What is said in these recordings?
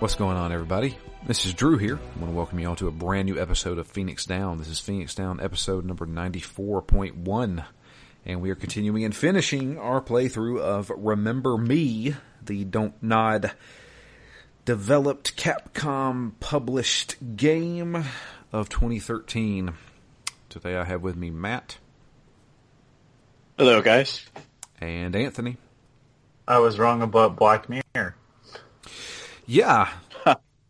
What's going on, everybody? This is Drew here. I want to welcome you all to a brand new episode of Phoenix Down. This is Phoenix Down episode number 94.1. And we are continuing and finishing our playthrough of Remember Me, the Don't Nod developed Capcom published game of 2013. Today I have with me Matt. Hello, guys. And Anthony. I was wrong about Black Mirror. Yeah.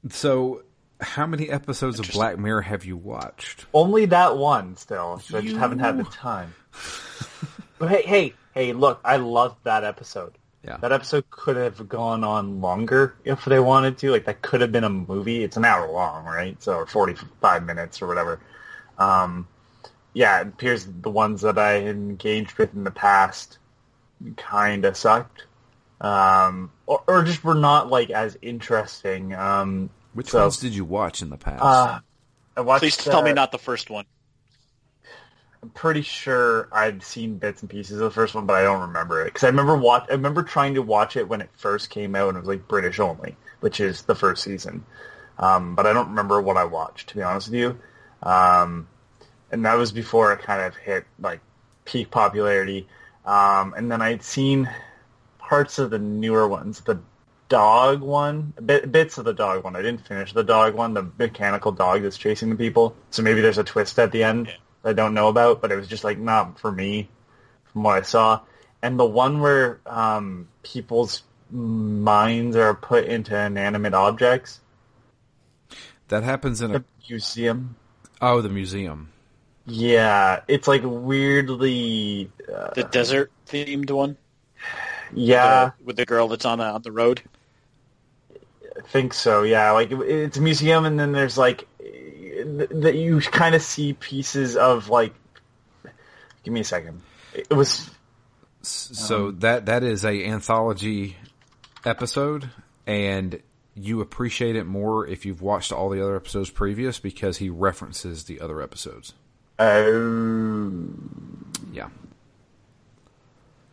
so, how many episodes of Black Mirror have you watched? Only that one still. So I just haven't had the time. but hey, hey, hey, look, I loved that episode. Yeah. That episode could have gone on longer if they wanted to. Like that could have been a movie. It's an hour long, right? So or forty five minutes or whatever. Um, yeah, it appears the ones that I engaged with in the past kind of sucked, um, or, or just were not like as interesting. Um, Which so, ones did you watch in the past? Uh, I watched. Please tell me uh, not the first one. I'm pretty sure I've seen bits and pieces of the first one, but I don't remember it because I remember watch. I remember trying to watch it when it first came out, and it was like British only, which is the first season. Um, but I don't remember what I watched, to be honest with you. Um, and that was before it kind of hit like peak popularity. Um, and then I'd seen parts of the newer ones, the dog one, bit, bits of the dog one. I didn't finish the dog one, the mechanical dog that's chasing the people. So maybe there's a twist at the end Yeah. that I don't know about, but it was just like not for me from what I saw. And the one where um, people's minds are put into inanimate objects, that happens in a museum. oh, the museum. Yeah, it's like weirdly. Uh, The desert themed one. Yeah, The- with the girl that's on the on the road. I think so. Yeah, like it's a museum, and then there's like that you kind of see pieces of like. Give me a second. It was So Um, that that is a anthology episode, and you appreciate it more if you've watched all the other episodes previous because he references the other episodes. oh, Yeah,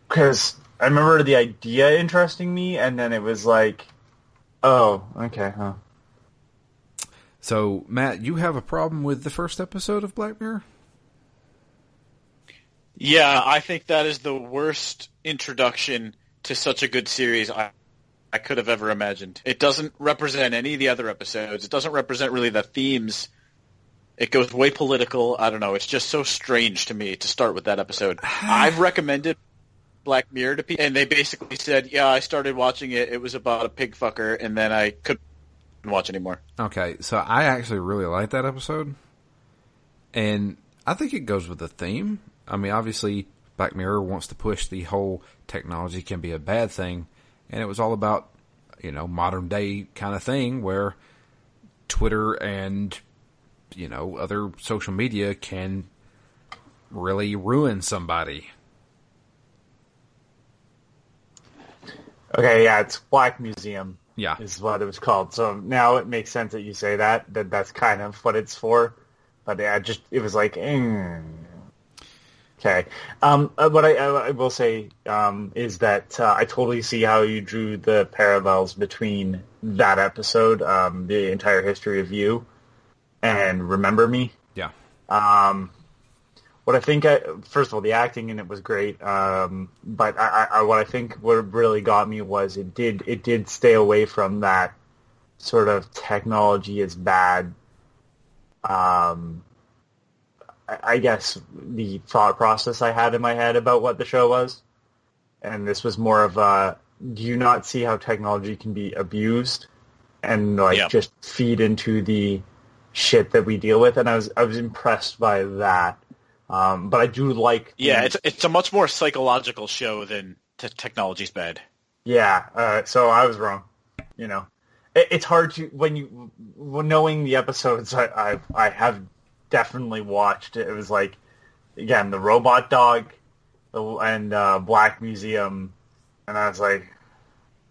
because I remember the idea interesting me, and then it was like, oh, okay, huh. So Matt, you have a problem with the first episode of Black Mirror? Yeah, I think that is the worst introduction to such a good series I I could have ever imagined. It doesn't represent any of the other episodes. It doesn't represent really the themes. It goes way political. I don't know. It's just so strange to me to start with that episode. I've recommended Black Mirror to people, and they basically said, "Yeah, I started watching it. It was about a pig fucker, and then I couldn't watch anymore." Okay, so I actually really like that episode, and I think it goes with the theme. I mean, obviously, Black Mirror wants to push the whole technology can be a bad thing, and it was all about you know modern day kind of thing where Twitter and you know other social media can really ruin somebody. Okay, yeah, it's Black Museum. Yeah. is what it was called. So now it makes sense that you say that. That that's kind of what it's for. But yeah, just it was like, mm. okay. Um, uh, what I, I, I will say um, is that uh, I totally see how you drew the parallels between that episode, um, the entire history of you, and Remember Me. Yeah. Um, what I think, I, first of all, the acting in it was great. Um, but I, I, what I think what really got me was it did it did stay away from that sort of technology is bad. Um, I, I guess the thought process I had in my head about what the show was, and this was more of a do you not see how technology can be abused and like Yeah. just feed into the shit that we deal with? And I was I was impressed by that. Um, but I do like the- Yeah, it's it's a much more psychological show than t- technology's bad. Yeah, uh, so I was wrong. You know, it, it's hard to when you when knowing the episodes I, I I have definitely watched. It was like again the robot dog, the and uh, Black Museum, and I was like,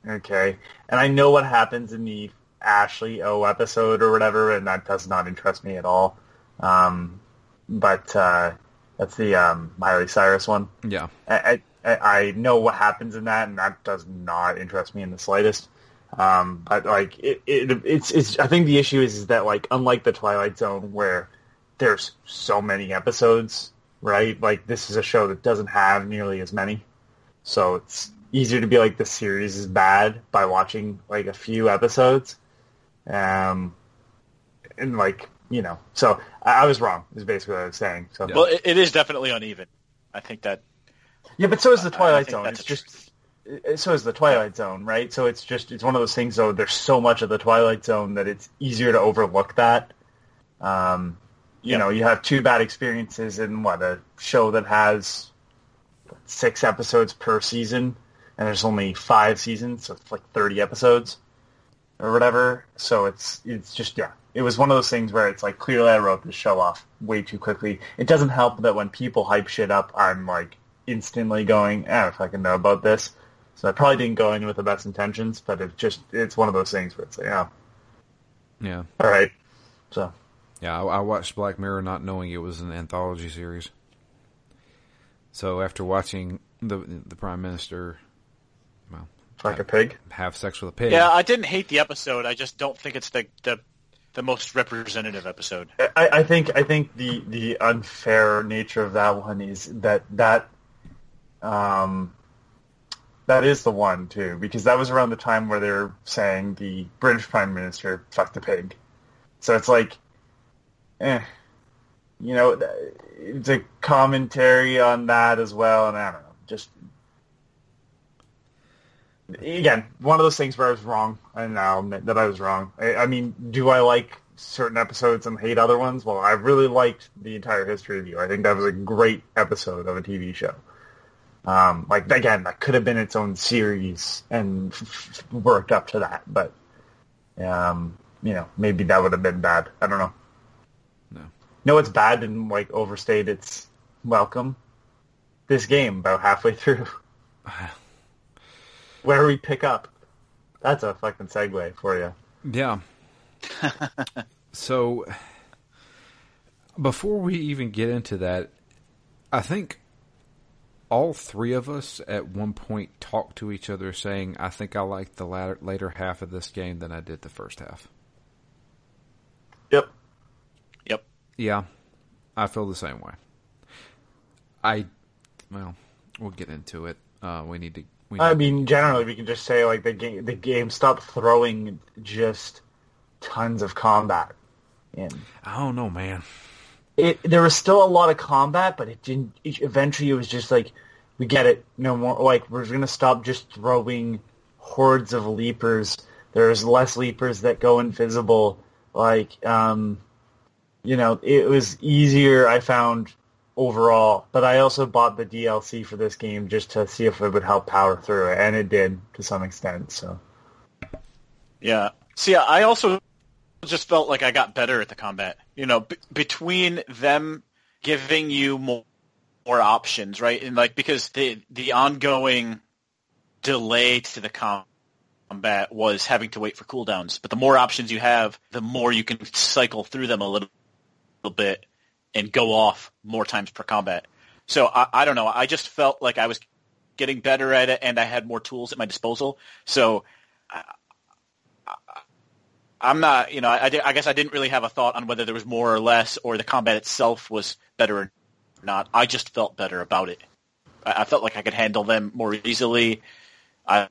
okay. And I know what happens in the Ashley O episode or whatever, and that does not interest me at all. Um, but uh, that's the um, Miley Cyrus one. Yeah. I, I, I know what happens in that, and that does not interest me in the slightest. Um, but like it, it, it's it's I think the issue is is that like unlike the Twilight Zone where there's so many episodes, right? Like this is a show that doesn't have nearly as many, so it's easier to be like the series is bad by watching like a few episodes. Um, and like you know, so I, I was wrong. Is basically what I was saying. So Well, it, it is definitely uneven. I think that yeah, but so is the Twilight Zone. It's just truth. so is the Twilight Zone, right? So it's just it's one of those things though. There's so much of the Twilight Zone that it's easier to overlook that. Um, you Yeah. know, you have two bad experiences in what a show that has six episodes per season, and there's only five seasons, so it's like 30 episodes or whatever. So it's it's just yeah. It was one of those things where it's like clearly I wrote this show off way too quickly. It doesn't help that when people hype shit up, I'm like instantly going, if I can know about this. So I probably didn't go in with the best intentions, but it just it's one of those things where it's like, oh, Yeah. all right. So Yeah, I, I watched Black Mirror not knowing it was an anthology series. So after watching the the Prime Minister, well, like a pig. have sex with a pig, Yeah, I didn't hate the episode. I just don't think it's the the, the most representative episode. I, I think I think the the unfair nature of that one is that that um that is the one too because that was around the time where they're saying the British Prime Minister fucked the pig, so it's like, eh, you know, it's a commentary on that as well, and I don't know, just again one of those things where I was wrong, and now admit that I was wrong. I, I mean, do I like certain episodes and hate other ones? Well, I really liked the entire history of you. I think that was a great episode of a TV show. Um, like again, that could have been its own series and f- f- worked up to that, but um, you know, maybe that would have been bad. I don't know. No. No, it's bad and like overstayed its welcome. This game about halfway through. Where we pick up. That's a fucking segue for you. Yeah. so before we even get into that, I think all three of us at one point talked to each other saying, I think I like the latter, later half of this game than I did the first half. Yep. Yep. Yeah, I feel the same way. I, well, we'll get into it. Uh, we need to. I mean, generally, we can just say like the game. The game stopped throwing just tons of combat in. I don't know, man. It there was still a lot of combat, but it didn't. It, eventually, it was just like, we get it. No more. Like we're gonna stop just throwing hordes of leapers. There's less leapers that go invisible. Like, um, you know, it was easier. I found overall, but I also bought the DLC for this game just to see if it would help power through it, and it did to some extent. So. Yeah. See, I also just felt like I got better at the combat. You know, b- between them giving you more, more options, right? And like because the the ongoing delay to the combat was having to wait for cooldowns. But the more options you have, the more you can cycle through them a little, little bit and go off more times per combat. So I, I don't know. I just felt like I was getting better at it, and I had more tools at my disposal. So I'm not, you know, I, I I guess I didn't really have a thought on whether there was more or less, or the combat itself was better or not. I just felt better about it. I, I felt like I could handle them more easily. I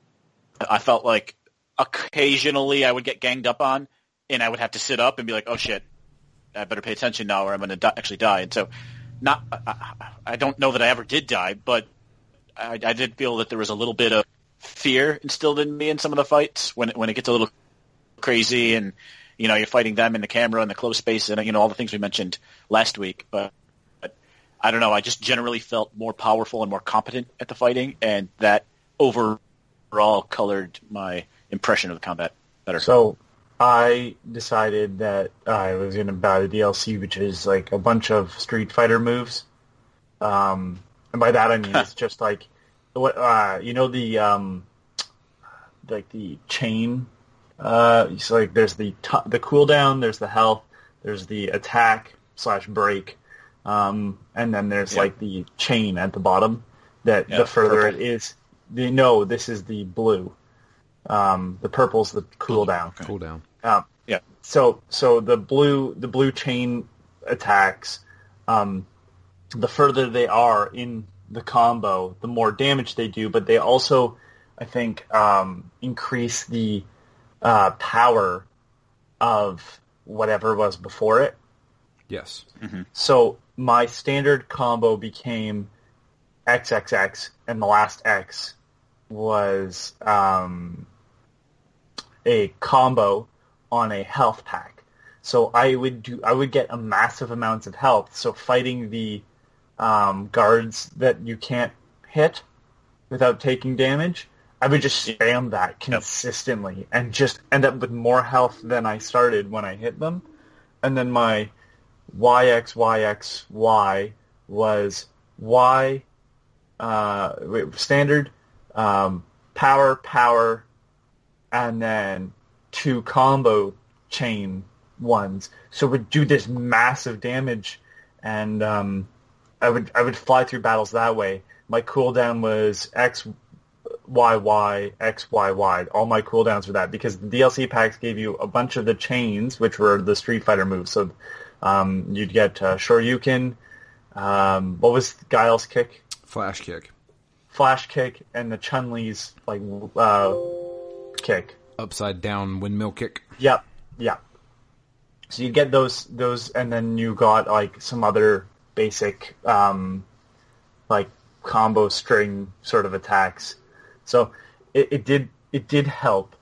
I felt like occasionally I would get ganged up on, and I would have to sit up and be like, "Oh shit, I better pay attention now, or I'm going to actually die." And so, not, I, I- don't know that I ever did die, but I, I did feel that there was a little bit of fear instilled in me in some of the fights when when it gets a little crazy and you know you're fighting them in the camera and the close space and you know all the things we mentioned last week. But, but I don't know. I just generally felt more powerful and more competent at the fighting and that overall colored my impression of the combat better. So I decided that I was going to buy the DLC, which is like a bunch of Street Fighter moves. Um, and by that I mean it's just like what uh, you know the um, like the chain. Uh, it's like there's the t- the cooldown, there's the health, there's the attack slash break, um, and then there's Yeah. like the chain at the bottom. That Yeah, the further purple. it is, the no, this is the blue. Um, the purple's the cooldown. Cool down. Um, Yeah. So so the blue the blue chain attacks, um, the further they are in the combo, the more damage they do. But they also, I think, um, increase the uh, power of whatever was before it. Yes. So my standard combo became XXX, and the last X was um, a combo on a health pack. So I would do I would get a massive amounts of health. So fighting the um, guards that you can't hit without taking damage, I would just spam that consistently and just end up with more health than I started when I hit them. And then my YXYXY was Y uh, standard um, power power and then two combo chain ones. So it would do this massive damage and um, I would I would fly through battles that way. My cooldown was X Y Y X Y Y. All my cooldowns were that because the DLC packs gave you a bunch of the chains, which were the Street Fighter moves. So um, you'd get uh, Shoryuken. Um, what was Guile's kick? Flash kick. Flash kick and the Chun Li's like uh, kick. Upside down windmill kick. Yep, yep. So you get those those, and then you got like some other basic um, like combo string sort of attacks. So it, it did it did help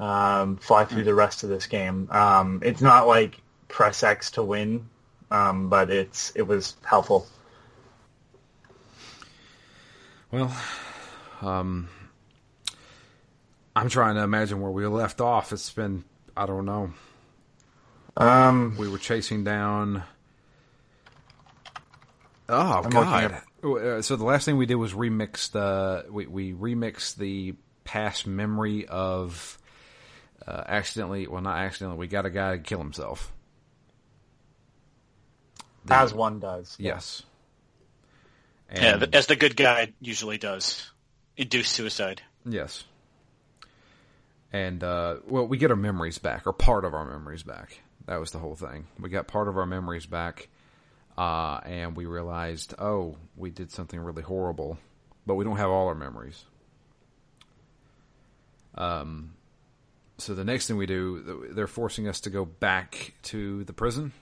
um, fly through the rest of this game. Um, it's not like press X to win, um, but it's it was helpful. Well, um, I'm trying to imagine where we left off. It's been, I don't know. Um, We were chasing down. Oh looking God! Uh, So the last thing we did was remix the we we remixed the past memory of uh, accidentally. Well, not accidentally. We got a guy to kill himself. The- as one does. yes. Yeah, And- th- as the good guy usually does, induce suicide. Yes. And uh, well, we get our memories back, or part of our memories back. That was the whole thing. We got part of our memories back, uh, and we realized, oh, we did something really horrible, but we don't have all our memories. Um, so the next thing we do, they're forcing us to go back to the prison,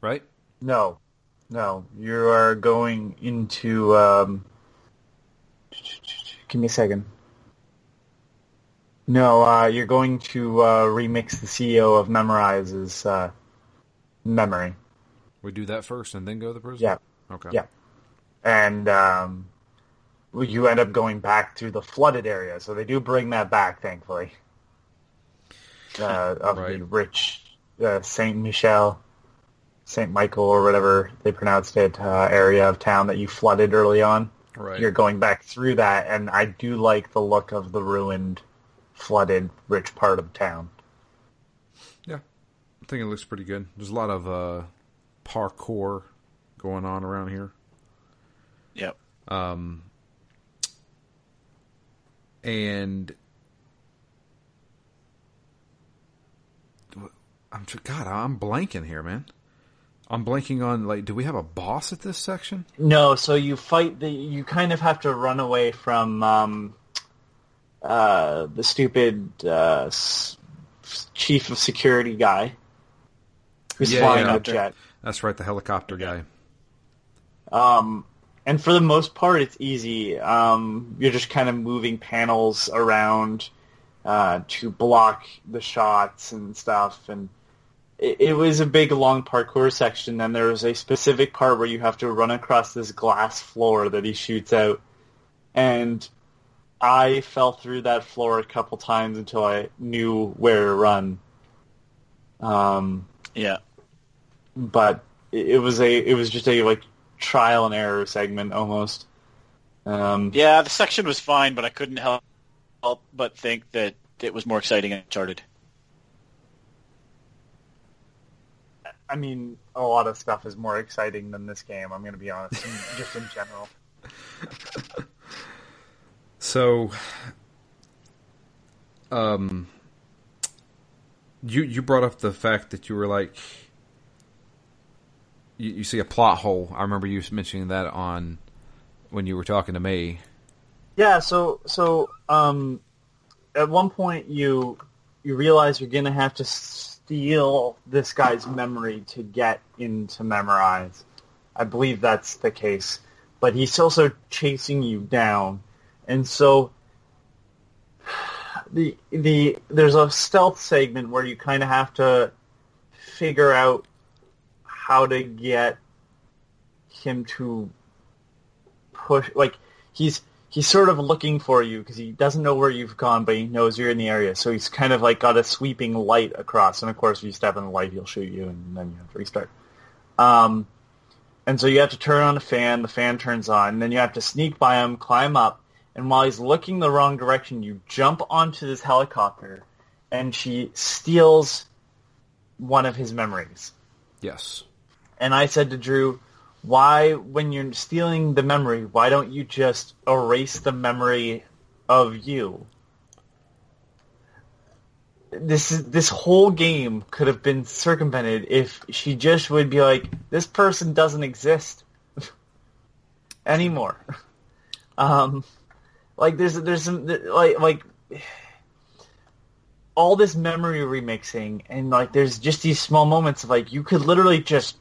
right? No, no. You are going into. Um, give me a second. No, uh, you're going to uh, remix the CEO of Memorize's uh, memory. We do that first and then go to the prison. Yeah, Okay. yeah. And um, you end up going back to the flooded area, so they do bring that back, thankfully. Uh, of the rich uh, Saint Michel, Saint Michael, or whatever they pronounced it, uh, area of town that you flooded early on. Right. You're going back through that, and I do like the look of the ruined, flooded, rich part of town. Yeah, I think it looks pretty good. There's a lot of uh, parkour going on around here. Yep. Um, and I'm God, I'm blanking here, man. I'm blanking on like, do we have a boss at this section? No, so you fight the. You kind of have to run away from um, uh, the stupid uh, s- chief of security guy who's Yeah, flying yeah. a jet. That's right, the helicopter guy. Um, and for the most part, it's easy. Um, you're just kind of moving panels around uh, to block the shots and stuff. And it, it was a big, long parkour section. And there was a specific part where you have to run across this glass floor that he shoots out. And I fell through that floor a couple times until I knew where to run. Um, Yeah. but it it was a it was just a like trial and error segment almost. Um, Yeah, the section was fine, but I couldn't help, help but think that it was more exciting in Uncharted. I mean, a lot of stuff is more exciting than this game. I'm going to be honest, just in general. So, um, you you brought up the fact that you were like, you, you see a plot hole. I remember you mentioning that on when you were talking to me. Yeah, so so um, at one point you you realize you're gonna have to steal this guy's memory to get into memorize. I believe that's the case, but he's also chasing you down, and so the the there's a stealth segment where you kind of have to figure out how to get him to push like he's he's sort of looking for you because he doesn't know where you've gone, but he knows you're in the area. So he's kind of like got a sweeping light across, and of course, if you step in the light, he'll shoot you, and then you have to restart. Um, and so you have to turn on the fan. The fan turns on, and then you have to sneak by him, climb up, and while he's looking the wrong direction, you jump onto this helicopter, and she steals one of his memories. Yes. And I said to Drew, why, when you're stealing the memory, why don't you just erase the memory of you? This is, this whole game could have been circumvented if she just would be like, this person doesn't exist anymore. Um, like there's there's some like like all this memory remixing and like there's just these small moments of like you could literally just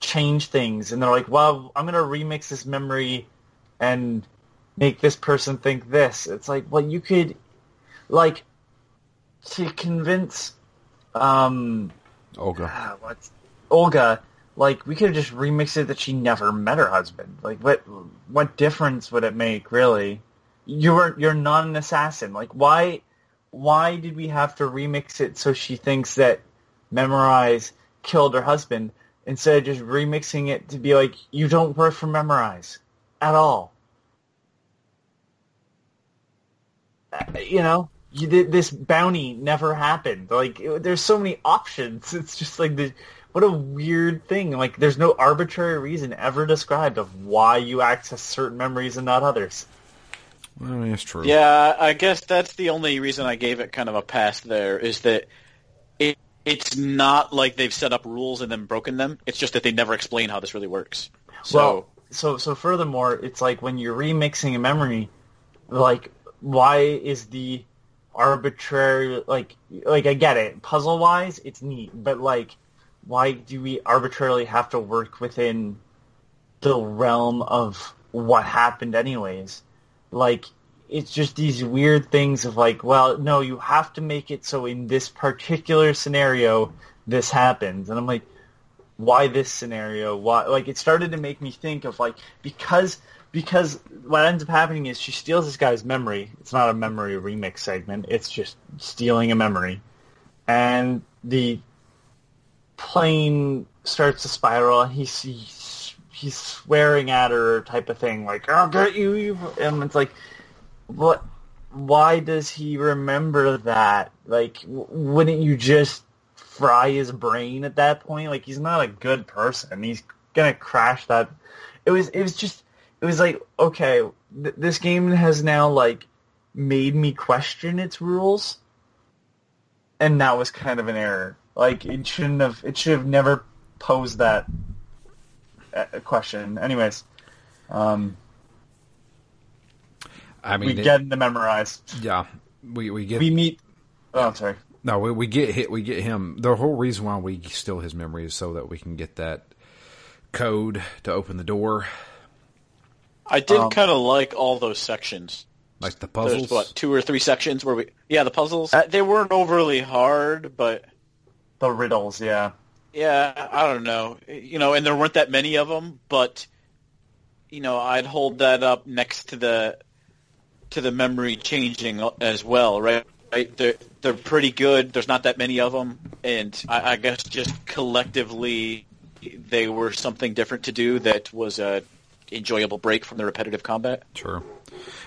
change things and they're like, well, I'm gonna remix this memory and make this person think this. It's like, well, you could like to convince um Olga. what's Olga like we could have just remixed it that she never met her husband. Like what what difference would it make really? You were you're not an assassin. Like why why did we have to remix it so she thinks that Memorize killed her husband instead of just remixing it to be like you don't work for Memorize at all? Uh, You know, you this bounty never happened. Like it, there's so many options. It's just like the what a weird thing. Like there's no arbitrary reason ever described of why you access certain memories and not others. I mean, it's true. Yeah, I guess that's the only reason I gave it kind of a pass there is that it it's not like they've set up rules and then broken them. It's just that they never explain how this really works. So well, so so furthermore, it's like when you're remixing a memory, like why is the arbitrary like like I get it puzzle wise it's neat, but like why do we arbitrarily have to work within the realm of what happened anyways? Like it's just these weird things of like, well, no, you have to make it so in this particular scenario this happens, and I'm like, why this scenario? Why? Like it started to make me think of like because because what ends up happening is she steals this guy's memory. It's not a memory remix segment. It's just stealing a memory, and the plane starts to spiral. He's he's, swearing at her, type of thing, like "I'll get you," you," and it's like, what? Why does he remember that? Like, wouldn't you just fry his brain at that point? Like, he's not a good person. He's gonna crash that. It was. It was just. It was like, okay, th- this game has now like made me question its rules, and that was kind of an error. Like, it shouldn't have. It should have never posed that uh, question. Anyways, um, I mean, we it- get him to memorize. yeah, we we get We meet. Oh, I'm sorry. no, we, we get hit. We get him. The whole reason why we steal his memory is so that we can get that code to open the door, I did Um, kind of like all those sections. like the puzzles. There's what two or three sections where we yeah the puzzles uh, they weren't overly hard, but The riddles, yeah. yeah I don't know you know and there weren't that many of them, but you know I'd hold that up next to the to the memory changing as well, right? Right, they're they're pretty good. There's not that many of them, and I, I guess just collectively they were something different to do that was a enjoyable break from the repetitive combat. Sure.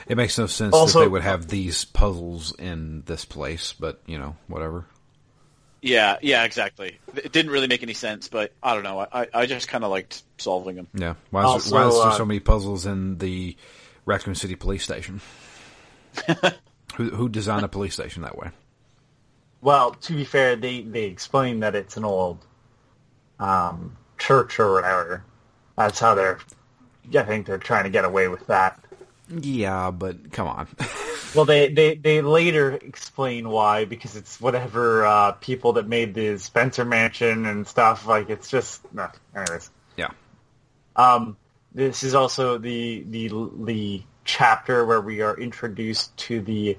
It makes no sense Also- that they would have these puzzles in this place, but you know, whatever. Yeah, yeah, exactly. It didn't really make any sense, but I don't know. I, I just kind of liked solving them. Yeah. Why is, there, Also, why is there uh, so many puzzles in the Raccoon City police station? Who, who designed a police station that way? Well, to be fair, they they explain that it's an old um, church or whatever. That's how they're. I think they're trying to get away with that. Yeah, but come on. Well, they, they, they later explain why because it's whatever uh, people that made the Spencer Mansion and stuff. Like it's just no. Anyways, yeah. um, this is also the the the chapter where we are introduced to the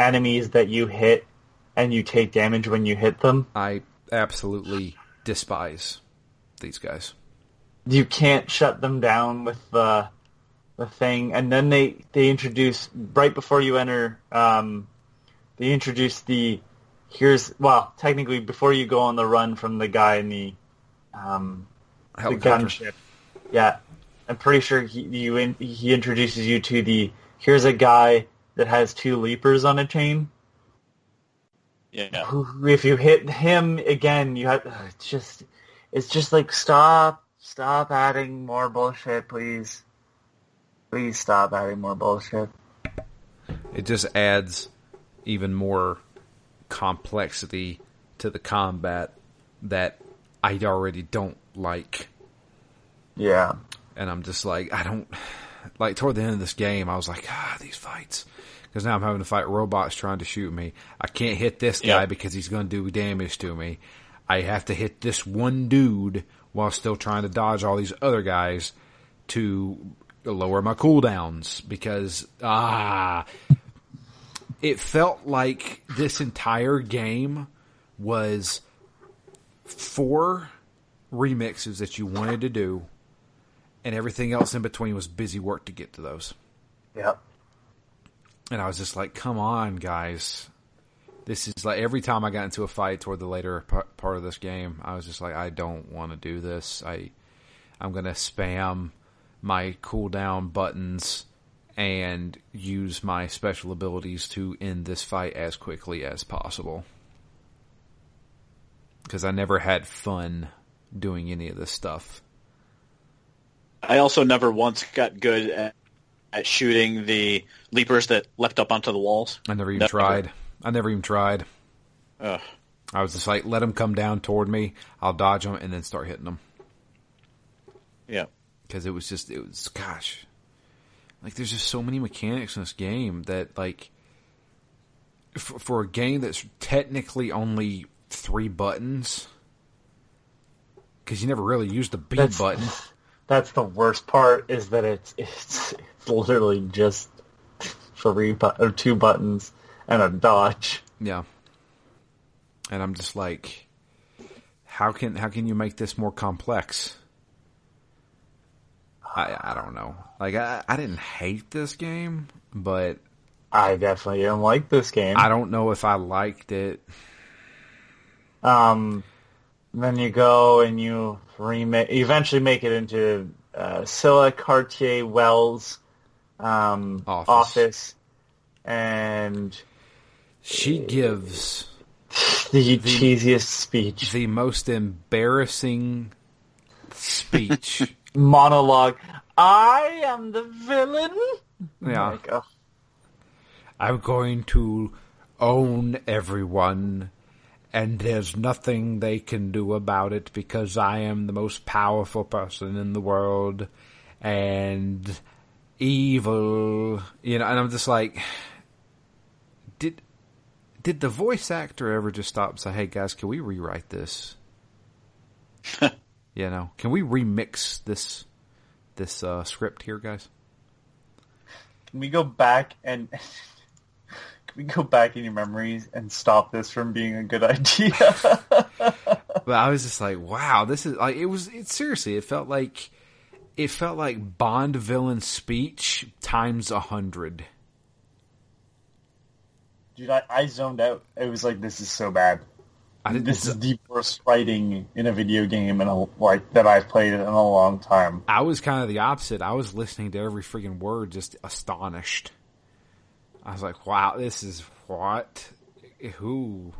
enemies that you hit and you take damage when you hit them. I absolutely despise these guys. You can't shut them down with the the thing, and then they they introduce right before you enter. Um, they introduce the here's well technically before you go on the run from the guy in the um, the gunship. Yeah, I'm pretty sure he you in, he introduces you to the here's a guy that has two leapers on a chain. Yeah. Who, if you hit him again, you have it's just it's just like stop stop adding more bullshit, please. Please stop adding more bullshit. It just adds even more complexity to the combat that I already don't like. Yeah. And I'm just like, I don't like toward the end of this game. I was like, ah, these fights, because now I'm having to fight robots trying to shoot me. I can't hit this guy Yeah. because he's going to do damage to me. I have to hit this one dude while still trying to dodge all these other guys to lower my cooldowns because ah it felt like this entire game was four remixes that you wanted to do and everything else in between was busy work to get to those Yep. and I was just like, "Come on, guys! This is like every time I got into a fight toward the later p- part of this game, I was just like, I don't want to do this. I, I'm gonna spam my cooldown buttons and use my special abilities to end this fight as quickly as possible because I never had fun doing any of this stuff. I also never once got good at, at shooting the leapers that leapt up onto the walls. I never even Never. tried. I never even tried. Ugh. I was just like, let them come down toward me. I'll dodge them and then start hitting them. Yeah. Because it was just it was gosh. Like there's just so many mechanics in this game that like for, for a game that's technically only three buttons because you never really use the B That's- button. That's the worst part is that it's it's, it's literally just three but or two buttons and a dodge. yeah. And i'm just like how can how can you make this more complex i i don't know like i i didn't hate this game but I definitely didn't like this game. i don't know if i liked it Um, then you go and you remake. You eventually make it into uh, Scylla Cartier Wells um, Office. office. and She gives the, cheesiest speech the most embarrassing speech. monologue. I am the villain. yeah. Like, oh, I'm going to own everyone, and there's nothing they can do about it because I am the most powerful person in the world, and evil. You know, and I'm just like, did did the voice actor ever just stop and say, "Hey guys, can we rewrite this?" you know, can we remix this this uh, script here, guys? Can we go back and can we go back in your memories and stop this from being a good idea? But I was just like, wow, this is like it was. It seriously, it felt like it felt like Bond villain speech times a hundred. Dude, I, I zoned out. It was like this is so bad. This is the worst writing in a video game in a like that I've played in a long time. I was kind of the opposite. I was listening to every freaking word, just astonished. I was like, wow, this is what, who,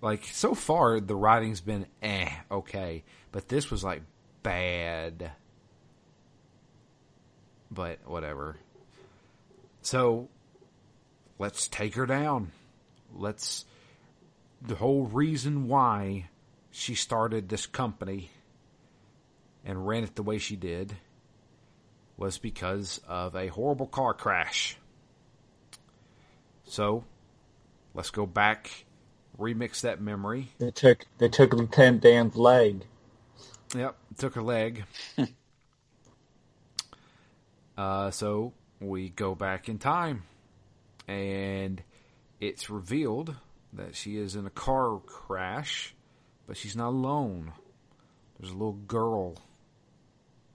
like so far the writing's been eh, okay, but this was like bad. But whatever. So let's take her down. Let's the whole reason why she started this company and ran it the way she did was because of a horrible car crash. So, let's go back, remix that memory. They took they took Lieutenant Dan's leg. Yep, took her leg. uh, so we go back in time, and it's revealed that she is in a car crash, but she's not alone. There's a little girl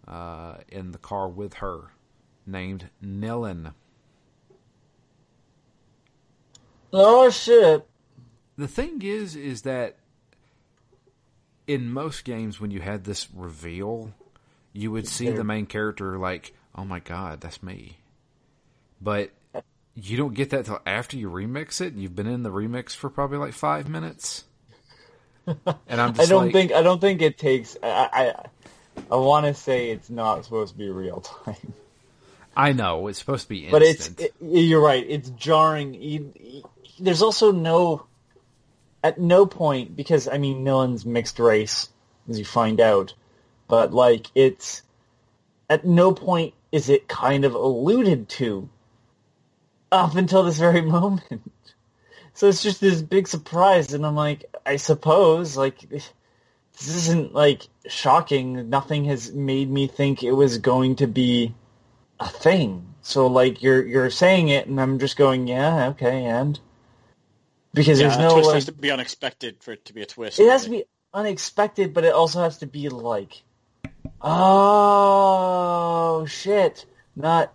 uh, in the car with her named Nilin. Oh shit! The thing is, is that in most games, when you had this reveal, you would see the main character like, "Oh my god, that's me," but you don't get that till after you remix it. You've been in the remix for probably like five minutes, and I'm I don't like, think I don't think it takes. I I, I want to say it's not supposed to be real time, I know it's supposed to be but it's it, you're right. It's jarring. You, you- there's also no at no point because I mean Nilin's mixed race as you find out, but like it's at no point is it kind of alluded to up until this very moment. So it's just this big surprise, and I'm like, I suppose like this isn't like shocking. Nothing has made me think it was going to be a thing. So like you're you're saying it, and I'm just going, yeah, okay, and because Yeah, there's a no twist like, has to be unexpected for it to be a twist. it has to be unexpected, but it also has to be like, oh shit, not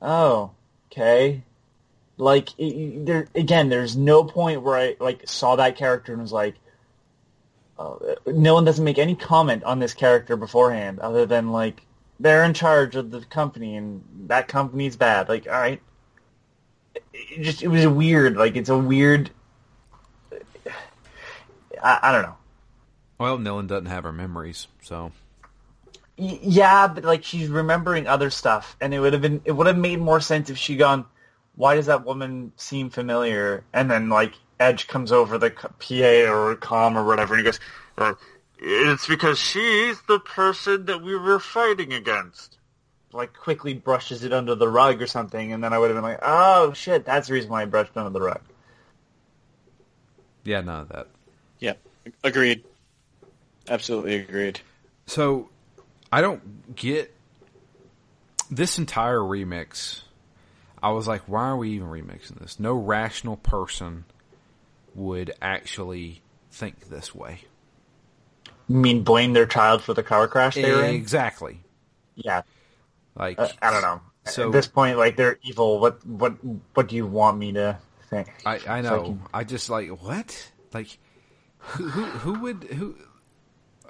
oh okay. Like it, there again, there's no point where I like saw that character and was like, uh, no one doesn't make any comment on this character beforehand, other than like they're in charge of the company and that company's bad. Like, all right, it, just it was weird. Like it's a weird. I, I don't know. well, Nilin doesn't have her memories, so Y- Yeah, but like she's remembering other stuff, and it would have been it would have made more sense if she gone. Why does that woman seem familiar? And then like Edge comes over the PA or com or whatever, and he goes, uh, "It's because she's the person that we were fighting against." Like quickly brushes it under the rug or something, and then I would have been like, "Oh shit, that's the reason why I brushed under the rug." yeah, none of that. Yeah, agreed. Absolutely agreed. So I don't get this entire remix. I was like, why are we even remixing this? No rational person would actually think this way. You mean blame their child for the car crash they were in? Exactly. Yeah, Like Uh, I don't know. So- At this point, like they're evil. What what what do you want me to think? I, I know. like- I just like what? Like who who, who would who?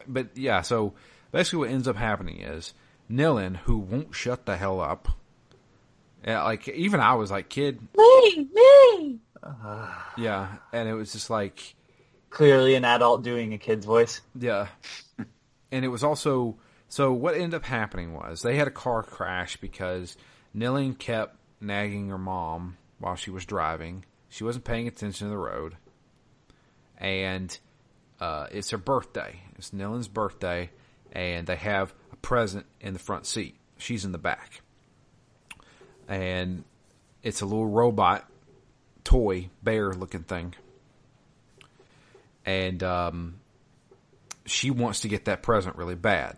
But yeah. So basically, what ends up happening is Nilin, who won't shut the hell up. Yeah, like even I was like, kid, me, me. yeah, and it was just like, Clearly, an adult doing a kid's voice. yeah, and it was also so. What ended up happening was they had a car crash because Nilin kept nagging her mom while she was driving. She wasn't paying attention to the road, and uh, it's her birthday. It's Nilin's birthday, and they have a present in the front seat. She's in the back, and it's a little robot toy bear looking thing, and um, she wants to get that present really bad,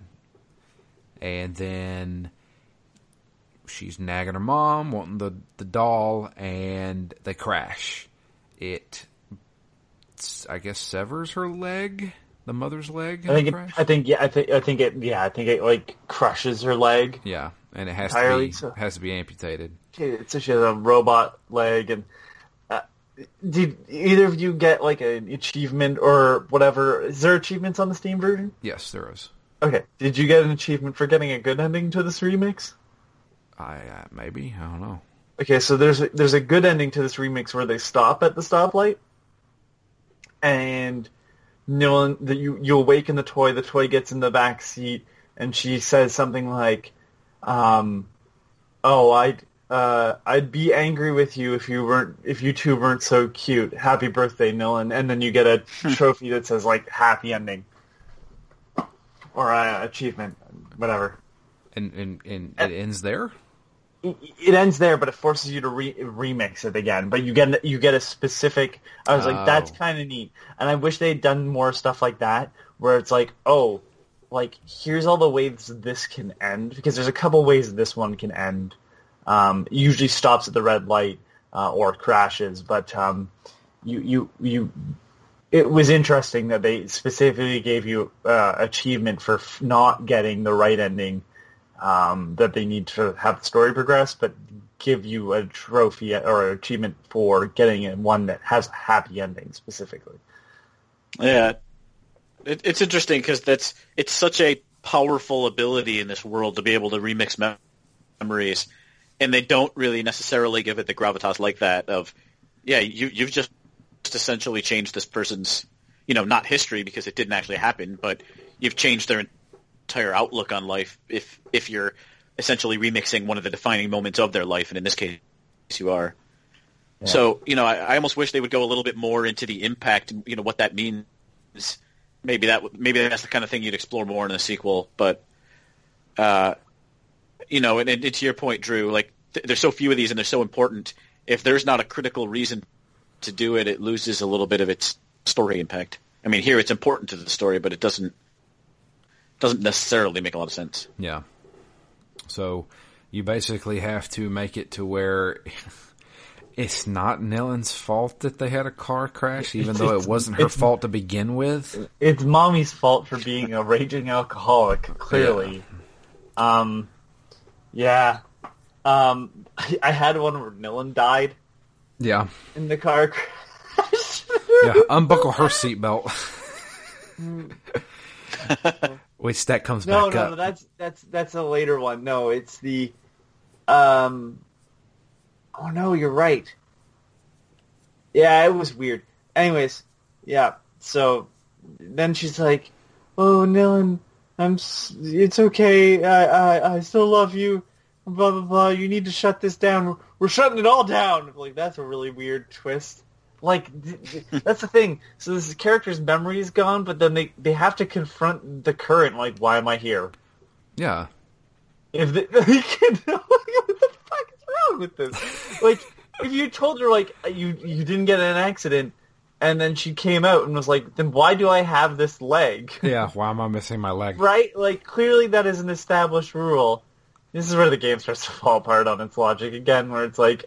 and then she's nagging her mom, wanting the the doll, and they crash. It, I guess, severs her leg, the mother's leg. I think. It. I think. Yeah. I think. I think it. Yeah. I think it like crushes her leg. yeah, and it has Entirely to be so. has to be amputated. So she has a robot leg, and uh, did either of you get like an achievement or whatever? Is there achievements on the Steam version? Yes, there is. Okay. Did you get an achievement for getting a good ending to this remix? I uh, maybe I don't know. Okay, so there's a, there's a good ending to this remix where they stop at the stoplight, and no one that you you awaken the toy. The toy gets in the back seat, and she says something like, um, "Oh, I'd uh, I'd be angry with you if you weren't if you two weren't so cute. Happy birthday, Nilin. And then you get a trophy that says like happy ending or uh, achievement, whatever. And and, and it ends there. It, it ends there, but it forces you to re- remix it again. But you get you get a specific. I was like, that's Oh. kind of neat, and I wish they had done more stuff like that, where it's like, oh, like here's all the ways this can end, because there's a couple ways this one can end. Um, usually stops at the red light uh, or crashes, but um, you you you. It was interesting that they specifically gave you uh, achievement for f- not getting the right ending um, that they need to have the story progress, but give you a trophy or achievement for getting it one that has a happy ending specifically. Yeah, it, it's interesting because that's it's such a powerful ability in this world to be able to remix mem- memories, and they don't really necessarily give it the gravitas like that. Of yeah, you you've just essentially changed this person's you know not history because it didn't actually happen, but you've changed their entire outlook on life if if you're essentially remixing one of the defining moments of their life, and in this case, you are. So you know, I, I almost wish they would go a little bit more into the impact, and you know, what that means. Maybe that maybe that's the kind of thing you'd explore more in a sequel. But, uh, you know, and, and to your point, Drew, like th- there's so few of these, and they're so important. If there's not a critical reason to do it, it loses a little bit of its story impact. I mean, here it's important to the story, but it doesn't doesn't necessarily make a lot of sense. Yeah. So you basically have to make it to where it's not Nilin's fault that they had a car crash, even though it wasn't her fault to begin with. It's mommy's fault for being a raging alcoholic, clearly. Um, yeah. Um, I, I had one where Nilin died Yeah. in the car crash. Yeah. Unbuckle her seatbelt. Wait, that comes No, back no, up. no, that's that's that's a later one. No, it's the um Oh no, you're right. Yeah, it was weird. Anyways, yeah. So then she's like, "Oh, Nilin, I'm it's okay. I I I still love you. Blah blah blah. You need to shut this down. We're shutting it all down." Like that's a really weird twist. Like th- th- that's the thing. So this character's memory is gone, but then they they have to confront the current. Like, why am I here? Yeah. If they, can, what the with this? Like, if you told her like you you didn't get in an accident, and then she came out and was like, then why do I have this leg? Yeah. Why am I missing my leg? right? Like, clearly that is an established rule. This is where the game starts to fall apart on its logic again, where it's like,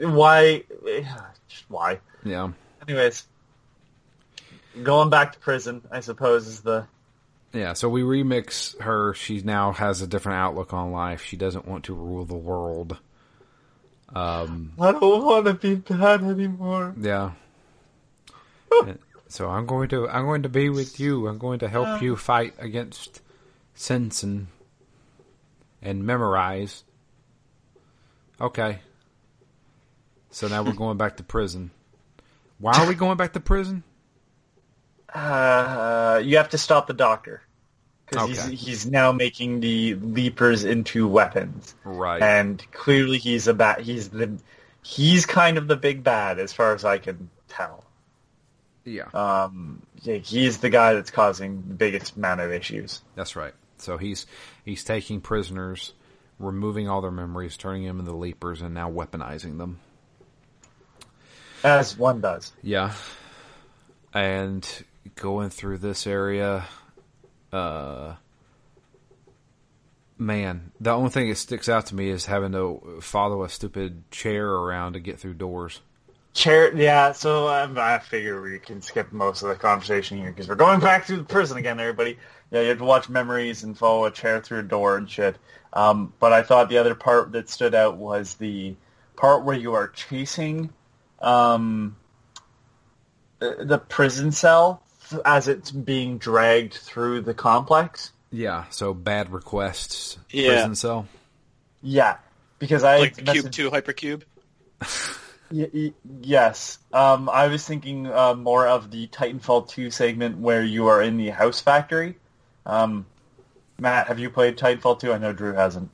why, just why? Yeah. Anyways, going back to prison, I suppose is the Yeah, so we remix her. She now has a different outlook on life. She doesn't want to rule the world. Um, I don't want to be bad anymore. yeah. so I'm going to I'm going to be with you. I'm going to help you fight against Sensen and memorize. Okay. So now we're going back to prison. Why are we going back to prison? Uh, you have to stop the doctor because Okay. he's he's now making the leapers into weapons, Right. and clearly he's a bat. He's the he's kind of the big bad as far as I can tell. yeah. Um, yeah, he's the guy that's causing the biggest amount of issues. That's right. So he's he's taking prisoners, removing all their memories, turning them into leapers, and now weaponizing them. As one does. Yeah, and going through this area, uh, man, the only thing that sticks out to me is having to follow a stupid chair around to get through doors. Chair, yeah. So um, I figure we can skip most of the conversation here because we're going back to the prison again, everybody. Yeah, you have to watch memories and follow a chair through a door and shit. Um, but I thought the other part that stood out was the part where you are chasing um, the, the prison cell as it's being dragged through the complex. Yeah, so Bad Request's, Yeah. prison cell. Yeah, because I Like the Cube Two Hypercube. Y- y- yes. Um, I was thinking uh, more of the Titanfall 2 segment where you are in the house factory. Um, Matt, have you played Titanfall 2? I know Drew hasn't.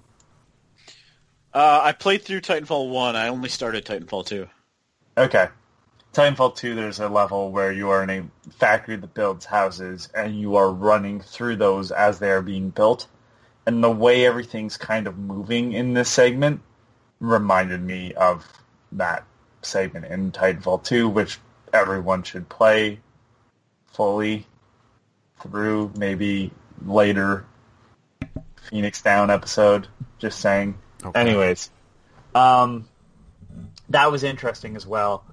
Uh, I played through Titanfall 1. I only started Titanfall 2. Okay. Titanfall 2, there's a level where you are in a factory that builds houses, and you are running through those as they are being built. And the way everything's kind of moving in this segment reminded me of that segment in Titanfall 2, which everyone should play fully through, maybe later Phoenix Down episode. Just saying. Okay. Anyways, um, that was interesting as well.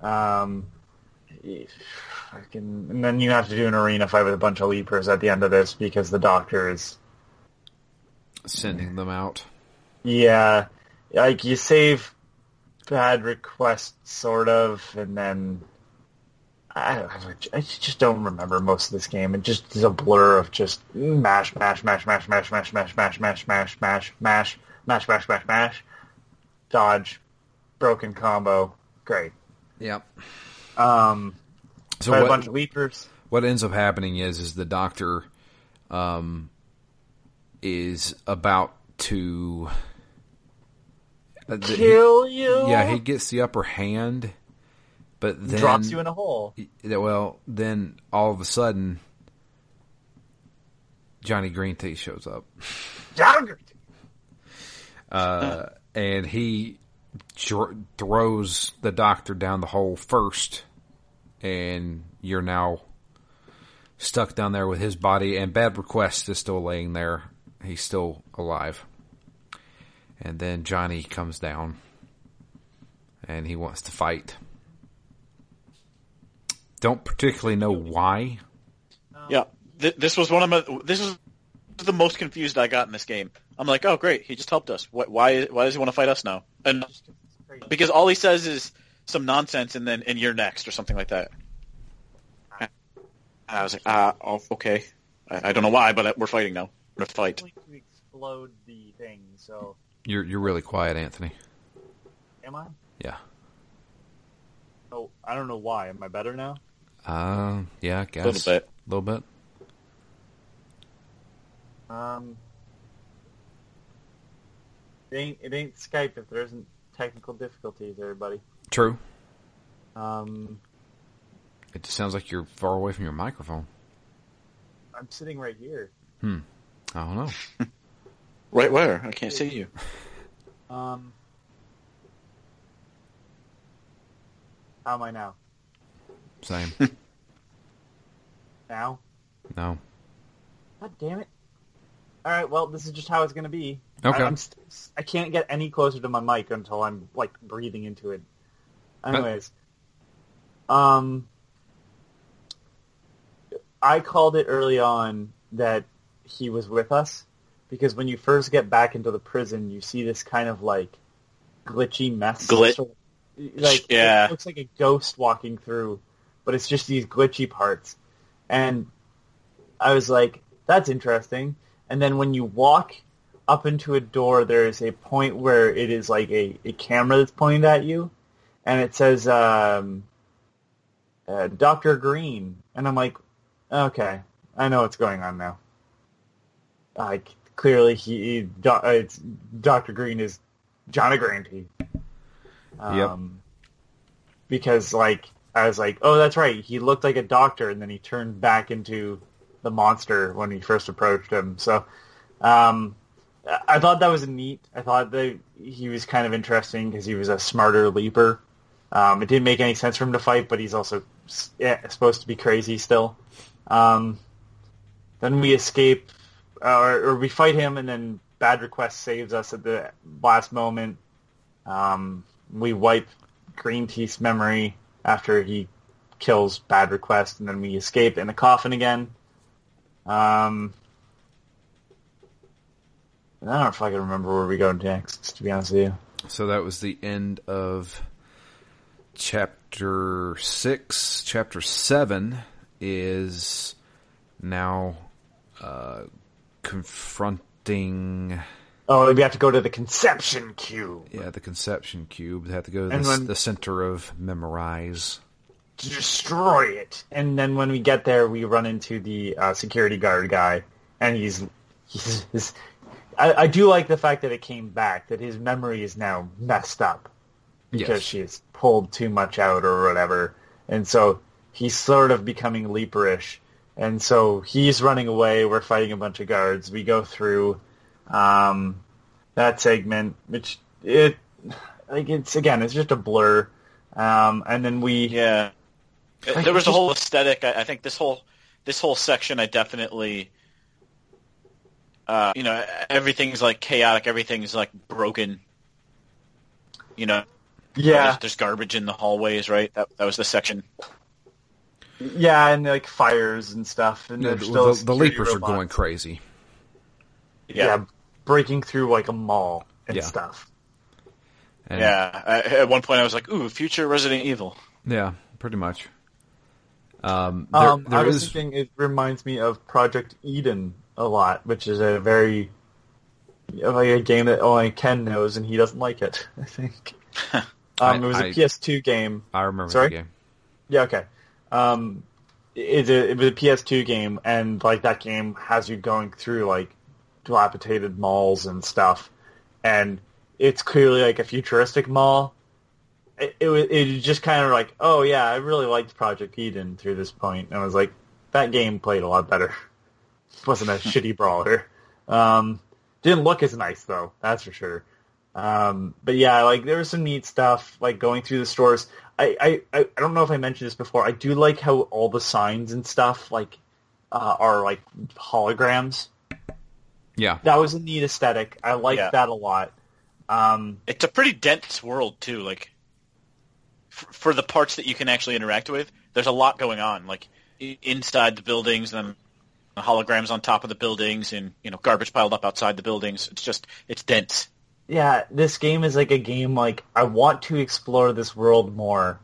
Um, fucking- and then you have to do an arena fight with a bunch of leapers at the end of this because the doctor is Sending them out. yeah, like you save bad requests sort of, and then I, don't- I just don't remember most of this game. It just is a blur of just mash, mash, mash, mash, mash, mash, mash, mash, mash, mash, mash, mash, mash, mash, mash, mash, dodge, broken combo, great. Yep. Um, So fight a what, bunch of leapers. what ends up happening is is the doctor um, is about to uh, the- he- Kill you. yeah, he gets the upper hand, but then drops you in a hole. Yeah, well, then all of a sudden, Johnny Green Teeth shows up, Jagger. uh, and he dr- throws the doctor down the hole first, and you're now stuck down there with his body. And Bad Request is still laying there; he's still alive. And then Johnny comes down, and he wants to fight. Don't particularly know why. Yeah, Th- this was one of my. This is the most confused I got in this game. I'm like, oh great, he just helped us. Wh- Why? Why does he want to fight us now? And because all he says is some nonsense, and then and you're next or something like that. And I was like, ah, oh, okay. I, I don't know why, but we're fighting now. We're gonna fight. to explode the thing. So You're you're really quiet, Anthony. am I? Yeah. Oh, I don't know why. Am I better now? Uh, yeah, I guess A little bit. A little bit. Um, it ain't it ain't Skype if there isn't technical difficulties, everybody. True. Um, It just sounds like you're far away from your microphone. I'm sitting right here. Hmm. I don't know. Right where? I can't see you. Um, how am I now? Same. Now? No. God damn it! All right, well, this is just how it's gonna be. Okay. I, I'm st- I can't get any closer to my mic until I'm like breathing into it. Anyways, um, I called it early on that he was with us because when you first get back into the prison, you see this kind of like glitchy mess. Glit- sort of- like Yeah. it looks like a ghost walking through, but it's just these glitchy parts. And I was like, that's interesting. And then when you walk up into a door, there is a point where it is like a, a camera that's pointed at you, and it says um, uh, Doctor Green, and I'm like, okay, I know what's going on now. Like clearly, he, do, uh, it's Doctor Green is Johnny Granty. Yep. Um, Because like I was like, oh, that's right. He looked like a doctor, and then he turned back into the monster when he first approached him. So, um, I thought that was neat. I thought that he was kind of interesting because he was a smarter leaper. Um, it didn't make any sense for him to fight, but he's also yeah, supposed to be crazy still. Um, then we escape, uh, or, or we fight him, and then Bad Request saves us at the last moment. Um, we wipe Green Teeth's memory after he kills Bad Request, and then we escape in the coffin again. Um, I don't know if I can remember where we go next, to be honest with you. So that was the end of chapter six. Chapter seven is now uh, confronting. Oh, we have to go to the Conception Cube Yeah, the conception cube. They have to go to the, the center of memorize. to destroy it. And then when we get there, we run into the uh, security guard guy, and he's he's, he's I, I do like the fact that it came back. That his memory is now messed up because Yes. she's pulled too much out or whatever, and so he's sort of becoming leaperish. And so he's running away. We're fighting a bunch of guards. We go through um, that segment, which it like it's again, it's just a blur. Um, and then we Yeah, there was a whole aesthetic. I, I think this whole this whole section, I definitely, uh, you know, everything's like chaotic. Everything's like broken. You know, yeah there's, there's garbage in the hallways. Right, that that was the section. yeah, and like fires and stuff. And Yeah, there's the, still the, the security leapers are going crazy. Yeah. breaking through like a mall and Yeah. stuff. And, yeah, I, at one point I was like, "Ooh, future Resident Evil." yeah, pretty much. Um, there, Um, I was is- thinking it reminds me of Project Eden a lot, which is a very like a game that only Ken knows, and he doesn't like it. I think. um, I- it was a I- PS2 game. I remember Sorry? the game. Yeah, okay. Um, it, it, it was a PS2 game, and like that game has you going through like dilapidated malls and stuff, and it's clearly like a futuristic mall. It it, was- it just kind of like, oh yeah, I really liked Project Eden through this point, and I was like, that game played a lot better. wasn't a shitty brawler. Um, didn't look as nice though, that's for sure. Um, but yeah, like there was some neat stuff, like going through the stores. I, I, I I don't know if I mentioned this before. I do like how all the signs and stuff like uh, are like holograms. Yeah, That was a neat aesthetic. I liked Yeah. that a lot. Um, It's a pretty dense world too. Like f- for the parts that you can actually interact with, there's a lot going on. Like i- inside the buildings, and then the holograms on top of the buildings, and you know garbage piled up outside the buildings. It's just it's dense. yeah, this game is like a game like I want to explore this world more,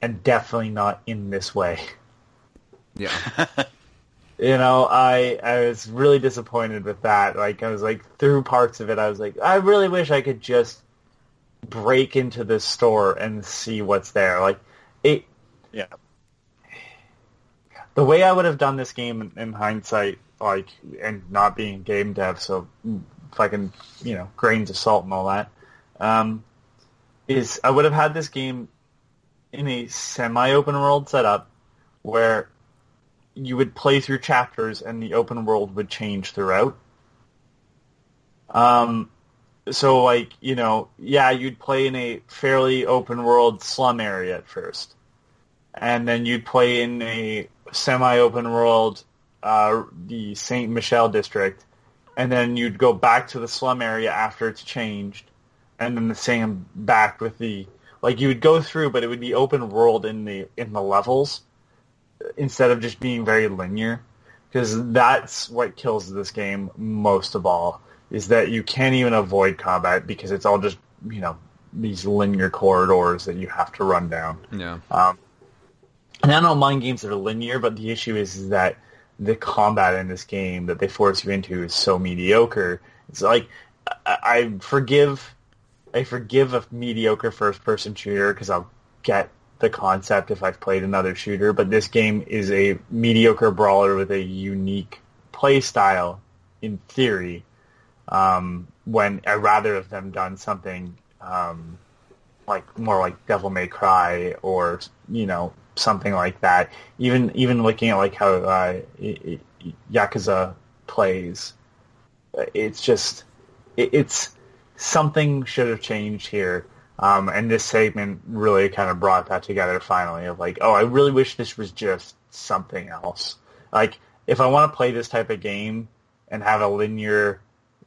and definitely not in this way. yeah. You know, I I was really disappointed with that. Like I was like through parts of it, I was like, I really wish I could just break into this store and see what's there. Like it, Yeah. The way I would have done this game in, in hindsight, like and not being game dev, so fucking you know grains of salt and all that, um, is I would have had this game in a semi-open world setup where you would play through chapters and the open world would change throughout. Um, so like you know, yeah, you'd play in a fairly open world slum area at first, and then you'd play in a semi-open world, uh, the Saint Michel district, and then you'd go back to the slum area after it's changed, and then the same back with the like you would go through, but it would be open world in the in the levels instead of just being very linear because that's what kills this game most of all is that you can't even avoid combat because it's all just you know these linear corridors that you have to run down Yeah. um, and I don't mind games that are linear, but the issue is, is that the combat in this game that they force you into is so mediocre. It's like I, I forgive, I forgive a mediocre first-person shooter because I'll get the concept if I've played another shooter. But this game is a mediocre brawler with a unique play style, in theory. Um, when I rather have them done something um, like more like Devil May Cry or you know something like that. Even even looking at like how uh, Yakuza plays, it's just it, it's something should have changed here. Um, and this segment really kind of brought that together finally of like, oh, I really wish this was just something else. Like, if I want to play this type of game and have a linear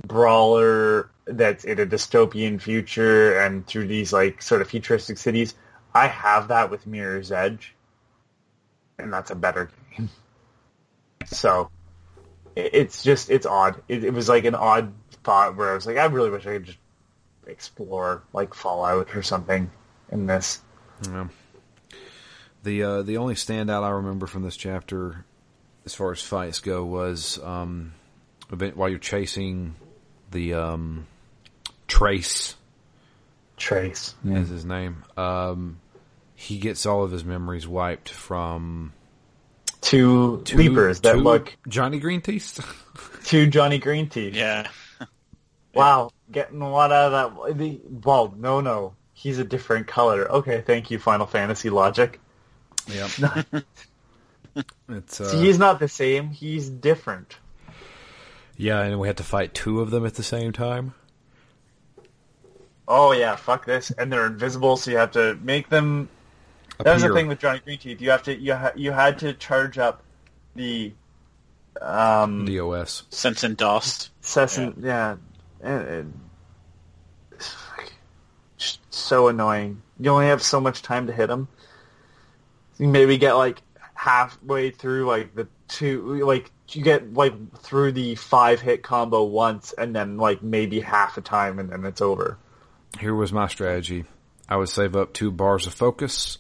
brawler that's in a dystopian future and through these like sort of futuristic cities, I have that with Mirror's Edge, and that's a better game. So it's just it's odd. It, it was like an odd thought where I was like, I really wish I could just explore like Fallout or something in this. Yeah. The uh, the only standout I remember from this chapter, as far as fights go, was um, bit while you're chasing the um, Trace Trace. is his name. Um, he gets all of his memories wiped from Two two, leapers that two look Johnny Green Teeth. two Johnny Green Teeth. Yeah. Wow, getting a lot out of that. The, well, no, no, he's a different color. Okay, thank you, Final Fantasy logic. Yep. it's uh, See, he's not the same. He's different. yeah, and we had to fight two of them at the same time. Oh yeah, fuck this. And they're invisible, so you have to make them. That was the thing with Johnny Green Teeth. You have to you ha- you had to charge up the um DOS. Sensen DOS. Cessin, yeah, and, and it's just so annoying. You only have so much time to hit them. You maybe get like halfway through like the two, like you get like through the five hit combo once, and then like maybe half a time, and then it's over. Here was my strategy. I would save up two bars of focus,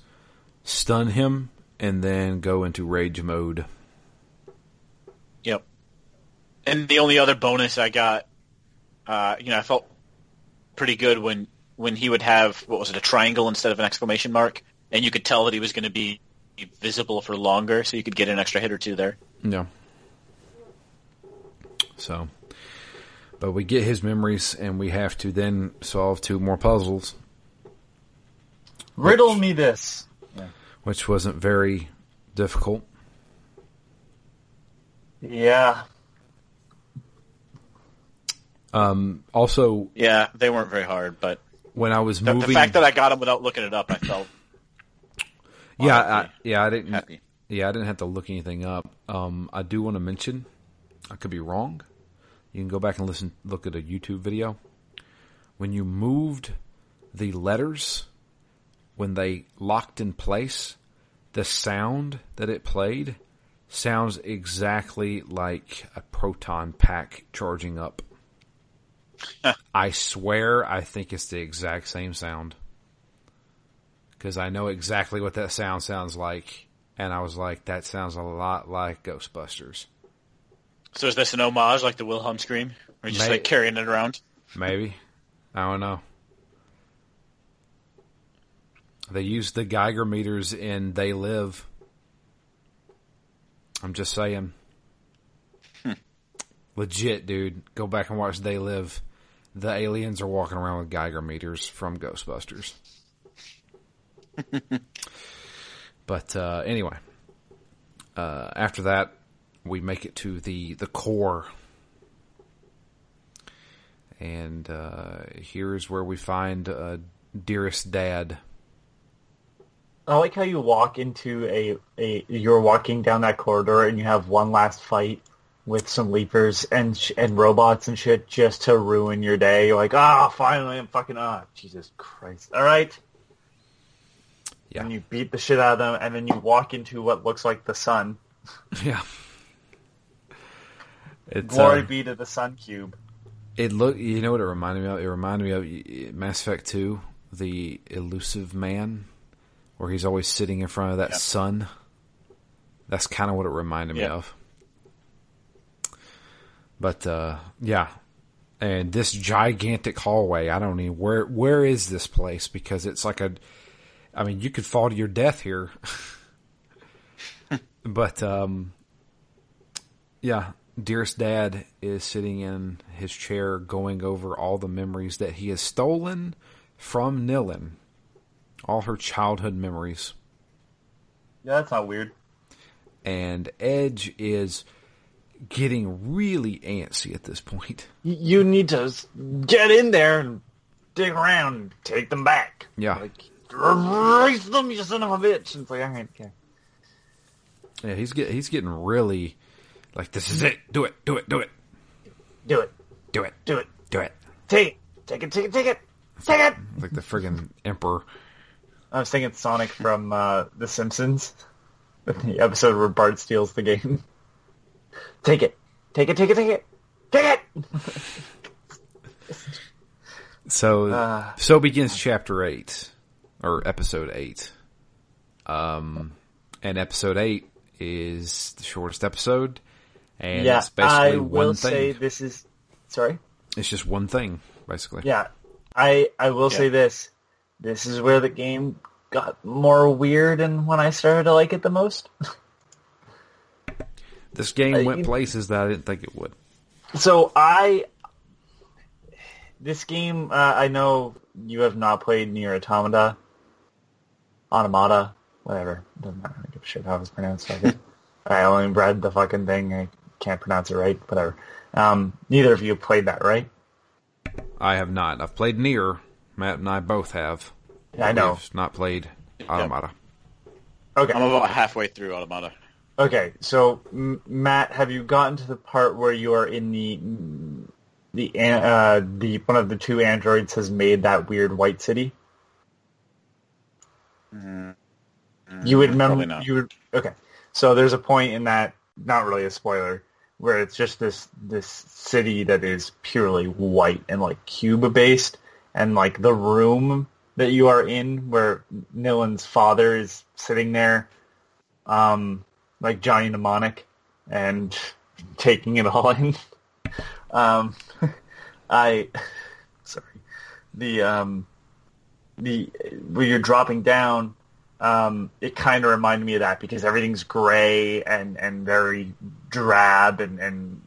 stun him, and then go into rage mode. Yep. And the only other bonus I got, uh, you know, I felt pretty good when when he would have what was it, a triangle instead of an exclamation mark, and you could tell that he was going to be visible for longer, so you could get an extra hit or two there. Yeah. So, but we get his memories, and we have to then solve two more puzzles, Riddle me this. Which wasn't very difficult. Yeah, Um, also, Yeah, they weren't very hard, but when I was the, moving, the fact that I got them without looking it up, I felt yeah. I, yeah, I didn't, happy. yeah, I didn't have to look anything up. Um, I do want to mention, I could be wrong. You can go back and listen, look at a YouTube video. When you moved the letters, when they locked in place, the sound that it played sounds exactly like a proton pack charging up. I swear, I think it's the exact same sound because I know exactly what that sound sounds like, and I was like, that sounds a lot like Ghostbusters. So is this an homage, like the Wilhelm scream, or just May- like carrying it around? Maybe. I don't know. They use the Geiger meters in They Live. I'm just saying. Legit, dude. Go back and watch They Live. The aliens are walking around with Geiger meters from Ghostbusters. but uh, anyway, uh, after that, we make it to the the core and uh, here's where we find uh, dearest dad. I like how you walk into a, a you're walking down that corridor and you have one last fight with some leapers and sh- and robots and shit just to ruin your day. You're like, ah, finally, I'm fucking ah, Jesus Christ! All right, Yeah, and you beat the shit out of them, and then you walk into what looks like the sun. yeah. It's Glory uh, be to the sun cube. it look. You know what it reminded me of? It reminded me of Mass Effect Two, the Illusive Man, where he's always sitting in front of that Yeah. sun. That's kind of what it reminded me of. But uh, yeah, and this gigantic hallway. I don't even where where is this place because it's like a. I mean, you could fall to your death here. but um, yeah, dearest dad is sitting in his chair, going over all the memories that he has stolen from Nilin, all her childhood memories. Yeah, that's not weird. And Edge is getting really antsy at this point. You need to get in there and dig around, and take them back. Yeah. like erase them, you son of a bitch. And it's like, all right, okay. Yeah, he's get he's getting really like this is it. Do it. Do it. Do it. Do it, Do it. do it, Do it. take it, take it, take it, take it, take it. Like the friggin' emperor. I was thinking Sonic from uh, The Simpsons, the episode where Bart steals the game. take it, take it, take it, take it, take it. So Uh. so begins chapter eight or episode eight. Um, and episode eight is the shortest episode, and yeah, it's basically I will one say thing. this is. Sorry. It's just one thing, basically. Yeah, I I will say this. This is where the game got more weird, and when I started to like it the most. This game went places that I didn't think it would. So I, this game, uh, I know you have not played Nier Automata, Automata, whatever. Doesn't matter. I don't give a shit how it's pronounced. I. I only read the fucking thing. I can't pronounce it right. Whatever. Um, neither of you played that, right? I have not. I've played Nier. Matt and I both have. Yeah, I know. We've not played Automata. Okay. I'm about halfway through Automata. Okay, so M- Matt, have you gotten to the part where you are in the the uh, the one of the two androids has made that weird white city? You would remember Probably not. you would okay. So there's a point in that not really a spoiler where it's just this this city that is purely white and like cube based and like the room that you are in where Nilin's father is sitting there um like Johnny Mnemonic and taking it all in. um I sorry. The um the where you're dropping down um, it kind of reminded me of that because everything's gray and, and very drab and, and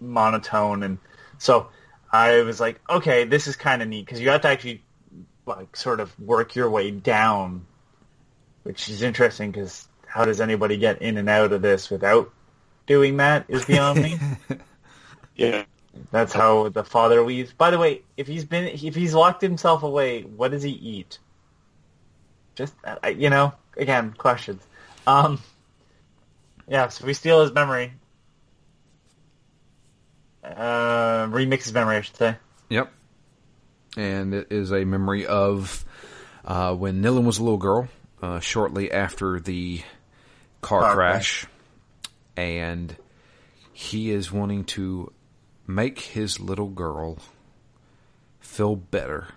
monotone. And so I was like, okay, this is kind of neat because you have to actually like sort of work your way down, which is interesting because how does anybody get in and out of this without doing that is beyond me. Yeah. That's how the father leaves. By the way, if he's been if he's locked himself away, what does he eat? Just uh, you know, again, questions. Um, yeah, so we steal his memory. Uh, remix his memory, I should say. Yep. And it is a memory of uh, when Nilin was a little girl, uh, shortly after the car, Car crash, and he is wanting to make his little girl feel better.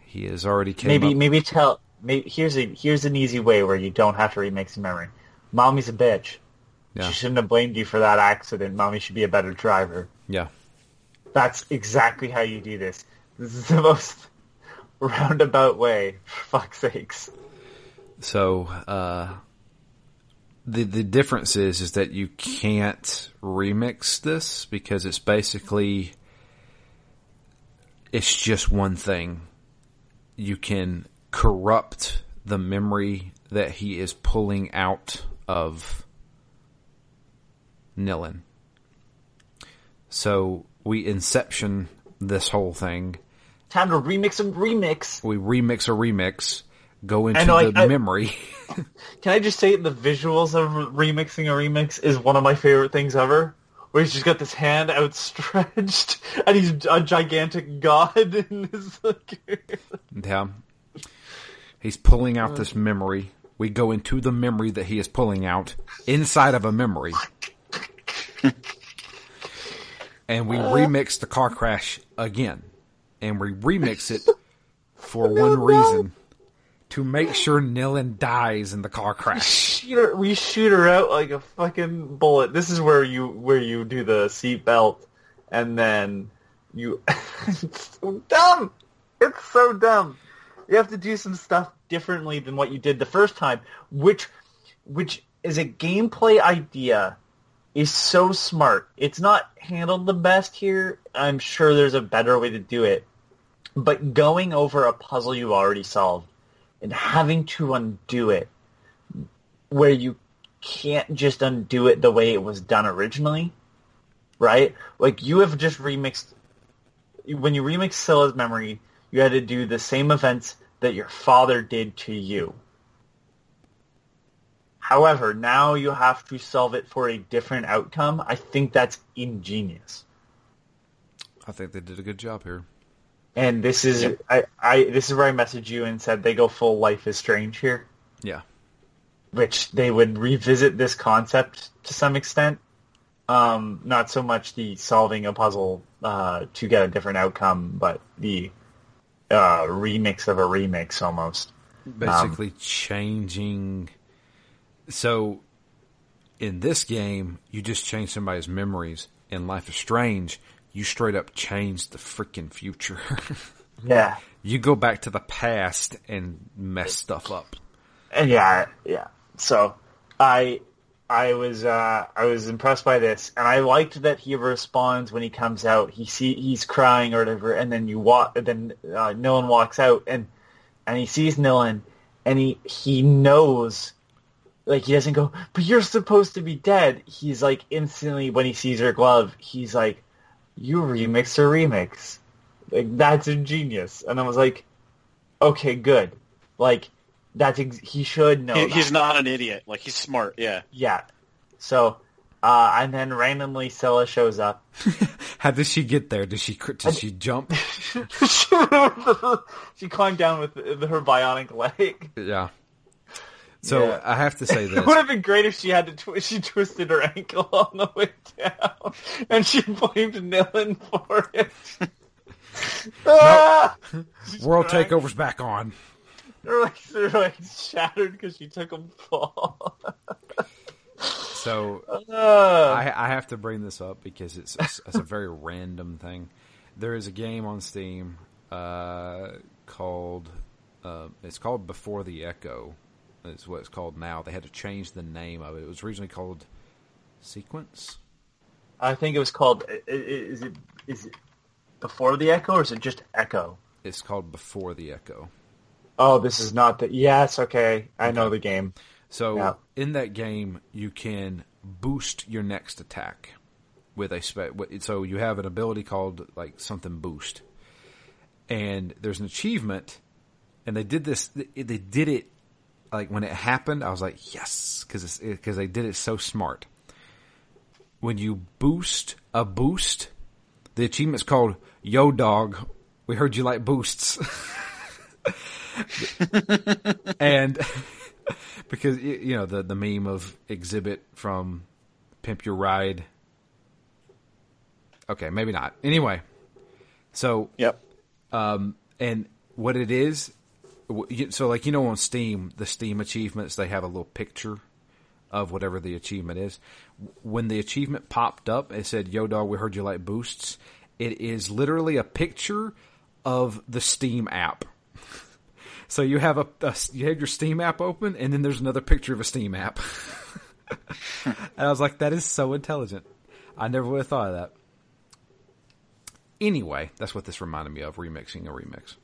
He has already came Maybe up- maybe tell. Maybe here's a here's an easy way where you don't have to remix his memory. Mommy's a bitch. Yeah. She shouldn't have blamed you for that accident. Mommy should be a better driver. yeah. That's exactly how you do this. This is the most roundabout way. For fuck's sakes. So uh, the the difference is is that you can't remix this because it's basically it's just one thing. You can corrupt the memory that he is pulling out of Nilin. So we inception this whole thing. Time to remix and remix. We remix a remix, go into know, the I- memory. Can I just say the visuals of remixing a remix is one of my favorite things ever? Where he's just got this hand outstretched and he's a gigantic god in his like Yeah. He's pulling out this memory. We go into the memory that he is pulling out inside of a memory. and we remix the car crash again. And we remix it for one reason. To make sure Nilin dies in the car crash. shoot her, we shoot her out like a fucking bullet. This is where you where you do the seatbelt and then you it's so dumb. It's so dumb. You have to do some stuff differently than what you did the first time, which which is a gameplay idea is so smart. It's not handled the best here. I'm sure there's a better way to do it. But going over a puzzle you already solved and having to undo it where you can't just undo it the way it was done originally, right? Like you have just remixed when you remix Scylla's memory, you had to do the same events that your father did to you. However, now you have to solve it for a different outcome. I think that's ingenious. I think they did a good job here. And this is I, I this is where I messaged you and said they go full life is strange here. Yeah. which they would revisit this concept to some extent. Um, not so much the solving a puzzle uh, to get a different outcome, but the uh, remix of a remix almost. Basically changing. So, in this game, you just change somebody's memories. In Life is Strange, you straight up change the freaking future. Yeah, you go back to the past and mess stuff up. and yeah, yeah. So I I was uh, I was impressed by this, and I liked that he responds when he comes out. He see he's crying or whatever, and then you walk. Then uh, Nilin walks out, and and he sees Nilin, and he he knows, like he doesn't go, but you're supposed to be dead. He's like instantly when he sees her glove, he's like, you remix a remix, like that's ingenious. And I was like, okay, good, like that's ex- he should know. He, that. he's not an idiot. Like he's smart. Yeah. Yeah. So, uh, and then randomly Scylla shows up. How did she get there? Does she cr- did she jump? she climbed down with her bionic leg. Yeah. So Yeah. I have to say this. It would have been great if she had to twi- she twisted her ankle on the way down, and she blamed Nilin for it. Ah! World crying. takeover's back on. They're like they're like shattered because she took them fall. So Ah. I, I have to bring this up because it's, it's, it's a very random thing. There is a game on Steam uh, called uh, it's called Before the Echo. Is what it's called now. They had to change the name of it. It was originally called Sequence. I think it was called. Is it is it before the echo or is it just echo? It's called Before the Echo. Oh, this is not the. Yes, okay, I know the game. So Yeah. in that game, you can boost your next attack with a spe- with- so you have an ability called like something boost, and there's an achievement, and they did this. They did it like when it happened. I was like, yes, because because they did it so smart. When you boost a boost, the achievement's called "Yo Dog." We heard you like boosts. and because you know the the meme of Xzibit from Pimp Your Ride. Okay, maybe not. Anyway, so Yep. um, and what it is, so like you know on Steam, the Steam achievements they have a little picture of whatever the achievement is. When the achievement popped up, it said, "Yo, dog, we heard you like boosts." It is literally a picture of the Steam app. So you have a, a you have your Steam app open, and then there's another picture of a Steam app. and I was like, that is so intelligent. I never would have thought of that. Anyway, that's what this reminded me of: remixing a remix.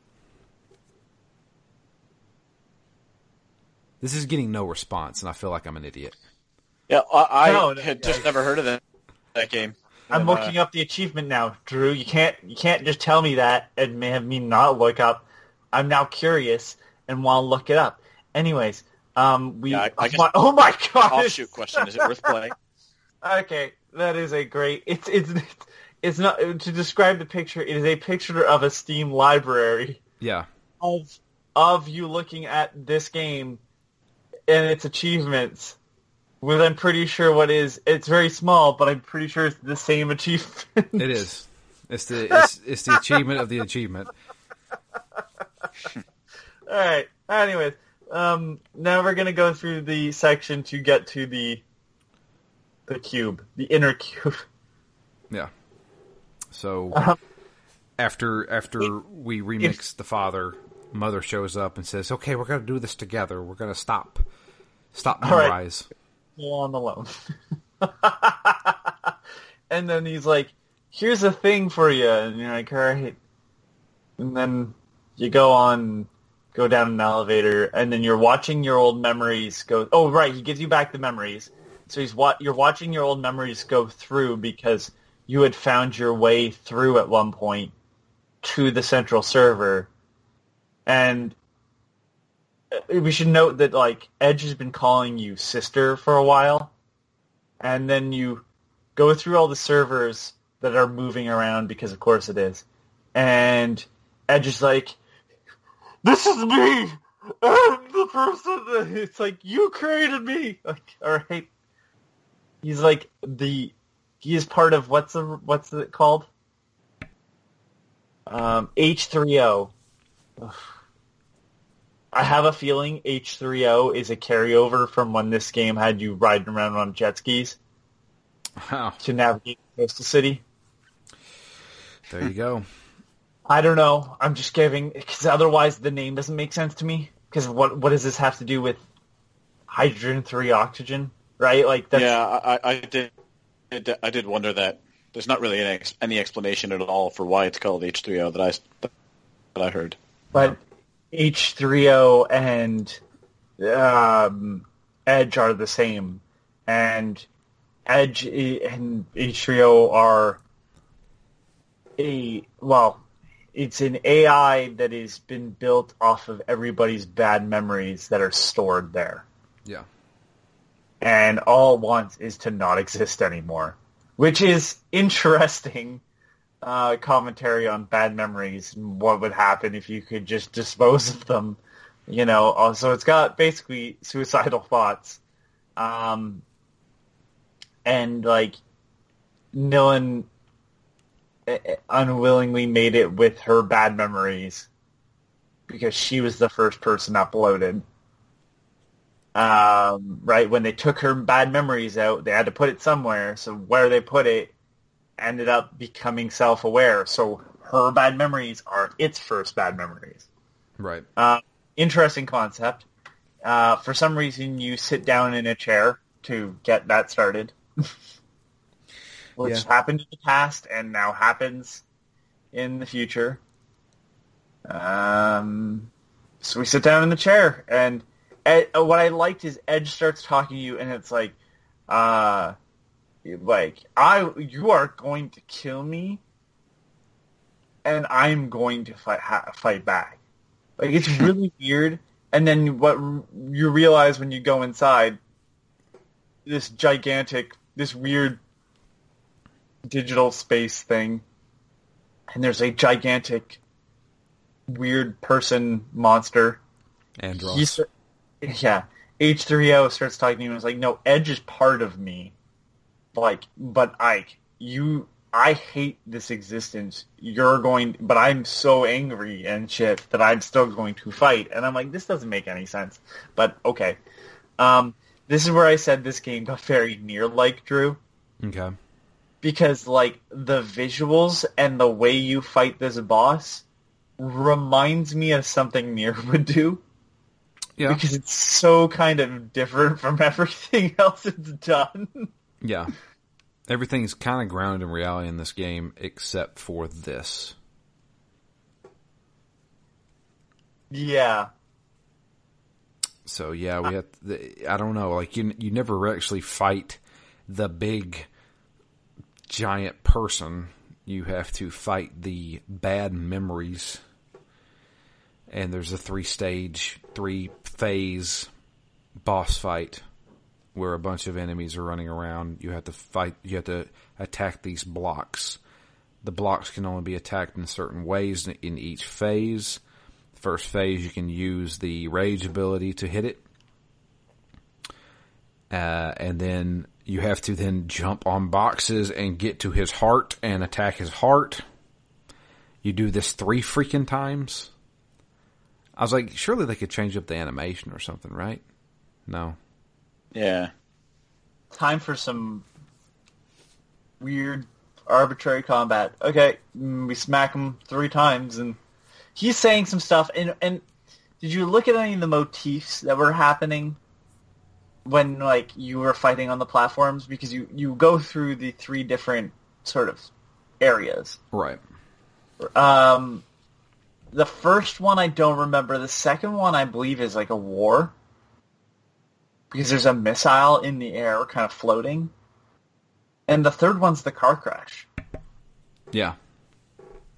This is getting no response, and I feel like I'm an idiot. Yeah. I, I No, no, had yeah. just never heard of that that game. I'm And, uh, looking up the achievement now, Drew. You can't you can't just tell me that and have me not look up. I'm now curious and want to look it up. Anyways, um, we. Yeah, I- I guess- oh my god! Offshoot question: Is it worth playing? Okay, that is a great. It's it's it's not to describe the picture. It is a picture of a Steam library Yeah, of of you looking at this game and its achievements. With I'm pretty sure what is it's very small, but I'm pretty sure it's the same achievement. it is. It's the it's, it's the achievement of the achievement. All right. Anyways, um, now we're gonna go through the section to get to the the cube, the inner cube. Yeah. So Um, after after we remix the father, mother shows up and says, "Okay, we're gonna do this together. We're gonna stop, stop All right. memorize." Go on the loan. and then he's like, "Here's a thing for you," and you're like, "All right." And then you go on, go down an elevator, and then you're watching your old memories go. Oh, right, he gives you back the memories. So he's what you're watching your old memories go through because you had found your way through at one point to the central server, and we should note that like Edge has been calling you sister for a while, and then you go through all the servers that are moving around because of course it is, and Edge is like, "This is me. I'm the person." That... It's like you created me. Like, all right. He's like the he is part of what's the what's it called? Um, H3O. I have a feeling H3O is a carryover from when this game had you riding around on jet skis Wow. to navigate Coastal City. There you go. I don't know. I'm just giving because otherwise the name doesn't make sense to me. Because what what does this have to do with hydrogen three oxygen? right? Like that's, yeah, I, I did. I did wonder that. There's not really any, any explanation at all for why it's called H3O that I that I heard. but H3O and um, Edge are the same, and Edge and H3O are a well, it's an AI that has been built off of everybody's bad memories that are stored there. Yeah. and all it wants is to not exist anymore, which is interesting uh, commentary on bad memories. and What would happen if you could just dispose of them? You know, uh, so it's got basically suicidal thoughts, um, and like Nilin uh, unwillingly made it with her bad memories because she was the first person uploaded um, right when they took her bad memories out, they had to put it somewhere. So where they put it ended up becoming self-aware. So her bad memories are its first bad memories. Right. Uh, interesting concept. Uh, for some reason, you sit down in a chair to get that started, which Yeah. happened in the past and now happens in the future. Um, so we sit down in the chair, and Ed, uh, what I liked is Edge starts talking to you, and it's like, uh, like I, you are going to kill me, and I'm going to fight ha- fight back. Like it's really weird. And then what r- you realize when you go inside, this gigantic, this weird digital space thing, and there's a gigantic, weird person monster. He yeah, H3O starts talking to you and is like, no, Edge is part of me. Like, but Ike, you, I hate this existence. You're going, but I'm so angry and shit that I'm still going to fight. And I'm like, this doesn't make any sense. But okay. Um, this is where I said this game got very Nier like Drew Okay. because like the visuals and the way you fight this boss reminds me of something Nier would do Yeah. because it's so kind of different from everything else it's done. Yeah. Everything's kind of grounded in reality in this game except for this. yeah. So yeah, we have. The, I don't know. Like you, you never actually fight the big giant person. You have to fight the bad memories. And there's a three stage, three phase boss fight where a bunch of enemies are running around. You have to fight. You have to attack these blocks. The blocks can only be attacked in certain ways in- each phase. First phase, you can use the rage ability to hit it. Uh, and then you have to then jump on boxes and get to his heart and attack his heart. You do this three freaking times. I was like, surely they could change up the animation or something, right? No. Yeah. Time for some weird arbitrary combat. Okay, mm, we smack him three times and he's saying some stuff and and did you look at any of the motifs that were happening when like you were fighting on the platforms because you you go through the three different sort of areas. Right. Um, the first one I don't remember. The second one I believe is like a war because there's a missile in the air, kind of floating. And the third one's the car crash. Yeah.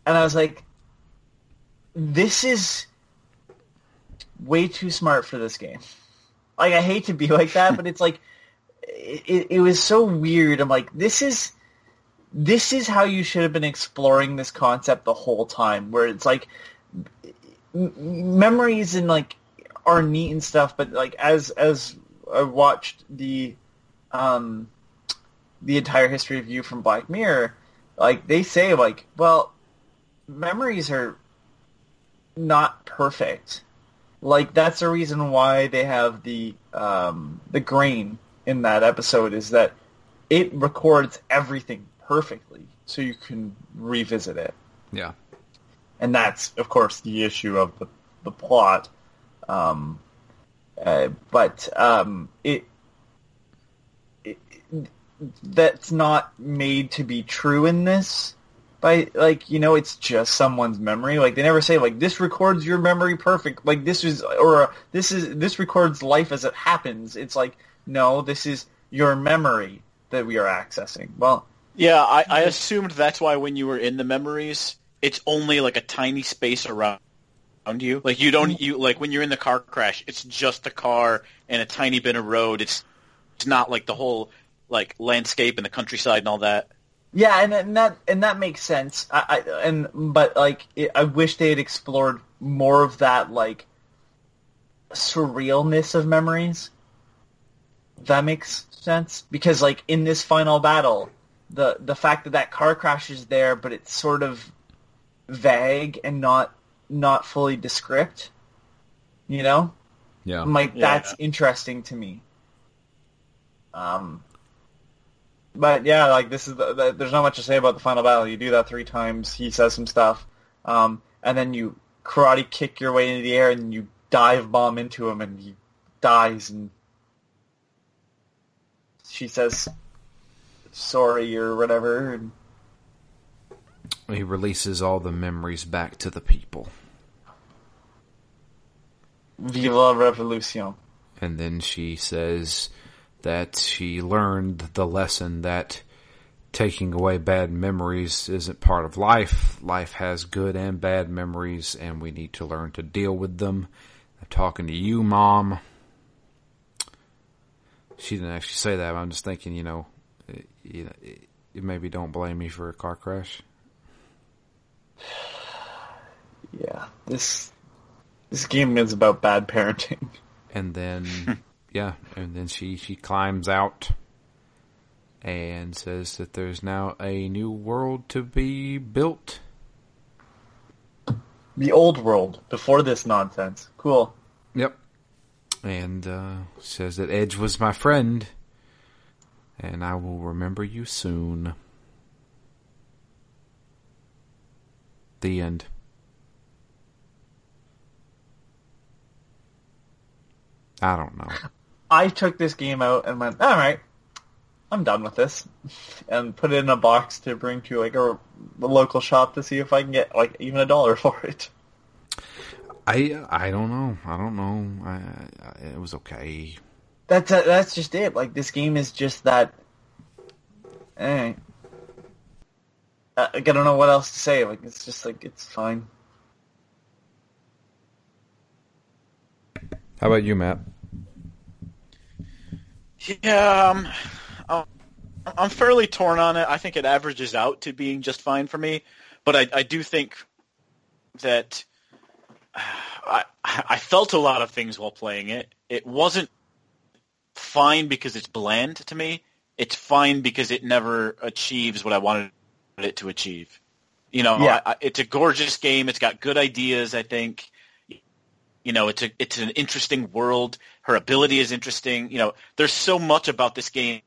And I was like, this is way too smart for this game. Like, I hate to be like that, but it's like, it, it was so weird. I'm like, this is, this is how you should have been exploring this concept the whole time, where it's like, memories and like, are neat and stuff, but like, as, as I watched the, um, the entire history of you from Black Mirror, like, they say like, well, memories are not perfect. Like that's the reason why they have the um, the grain in that episode is that it records everything perfectly, so you can revisit it. Yeah. And that's of course the issue of the the plot. Um, uh, but um, it that's not made to be true in this. By like you know, it's just someone's memory. Like they never say like this records your memory perfect. Like this is or uh, this is this records life as it happens. It's like no, this is your memory that we are accessing. Well, yeah, I, I assumed that's why when you were in the memories, it's only like a tiny space around around you. Like you don't mm. you like when you're in the car crash, it's just the car and a tiny bit of road. It's it's not like the whole like landscape and the countryside and all that. Yeah, and, and that and that makes sense. I, I and but like it, I wish they had explored more of that like surrealness of memories. That makes sense because like in this final battle, the the fact that that car crash is there, but it's sort of vague and not not fully descript. You know, Yeah. I'm like Yeah. that's interesting to me. Um, but yeah, like this is the, the, there's not much to say about the final battle. You do that three times. He says some stuff, um, and then you karate kick your way into the air, and you dive bomb into him, and he dies. And she says sorry or whatever. And He releases all the memories back to the people. Vive la revolution. And then she says that she learned the lesson that taking away bad memories isn't part of life. Life has good and bad memories, and we need to learn to deal with them. I'm talking to you, Mom. She didn't actually say that, but I'm just thinking, you know, you know, maybe don't blame me for a car crash. Yeah, this this game is about bad parenting. and then yeah, and then she she climbs out and says that there's now a new world to be built. The old world before this nonsense. Cool. Yep. And uh, says that Edge was my friend, and I will remember you soon. The end. I don't know. I took this game out and went, all right, I'm done with this, and put it in a box to bring to like a, a local shop to see if I can get like even a dollar for it. I I don't know. I don't know. I, I, it was okay. That's uh, that's just it. Like this game is just that. Eh. I, I don't know what else to say. Like it's just like it's fine. How about you, Matt? Yeah, um, I'm- I'm fairly torn on it. I think it averages out to being just fine for me, but I, I do think that I, I felt a lot of things while playing it. It wasn't fine because it's bland to me. It's fine because it never achieves what I wanted it to achieve. You know, Yeah. I, I, it's a gorgeous game. It's got good ideas. I think. You know, it's a it's an interesting world. Her ability is interesting. You know, there's so much about this game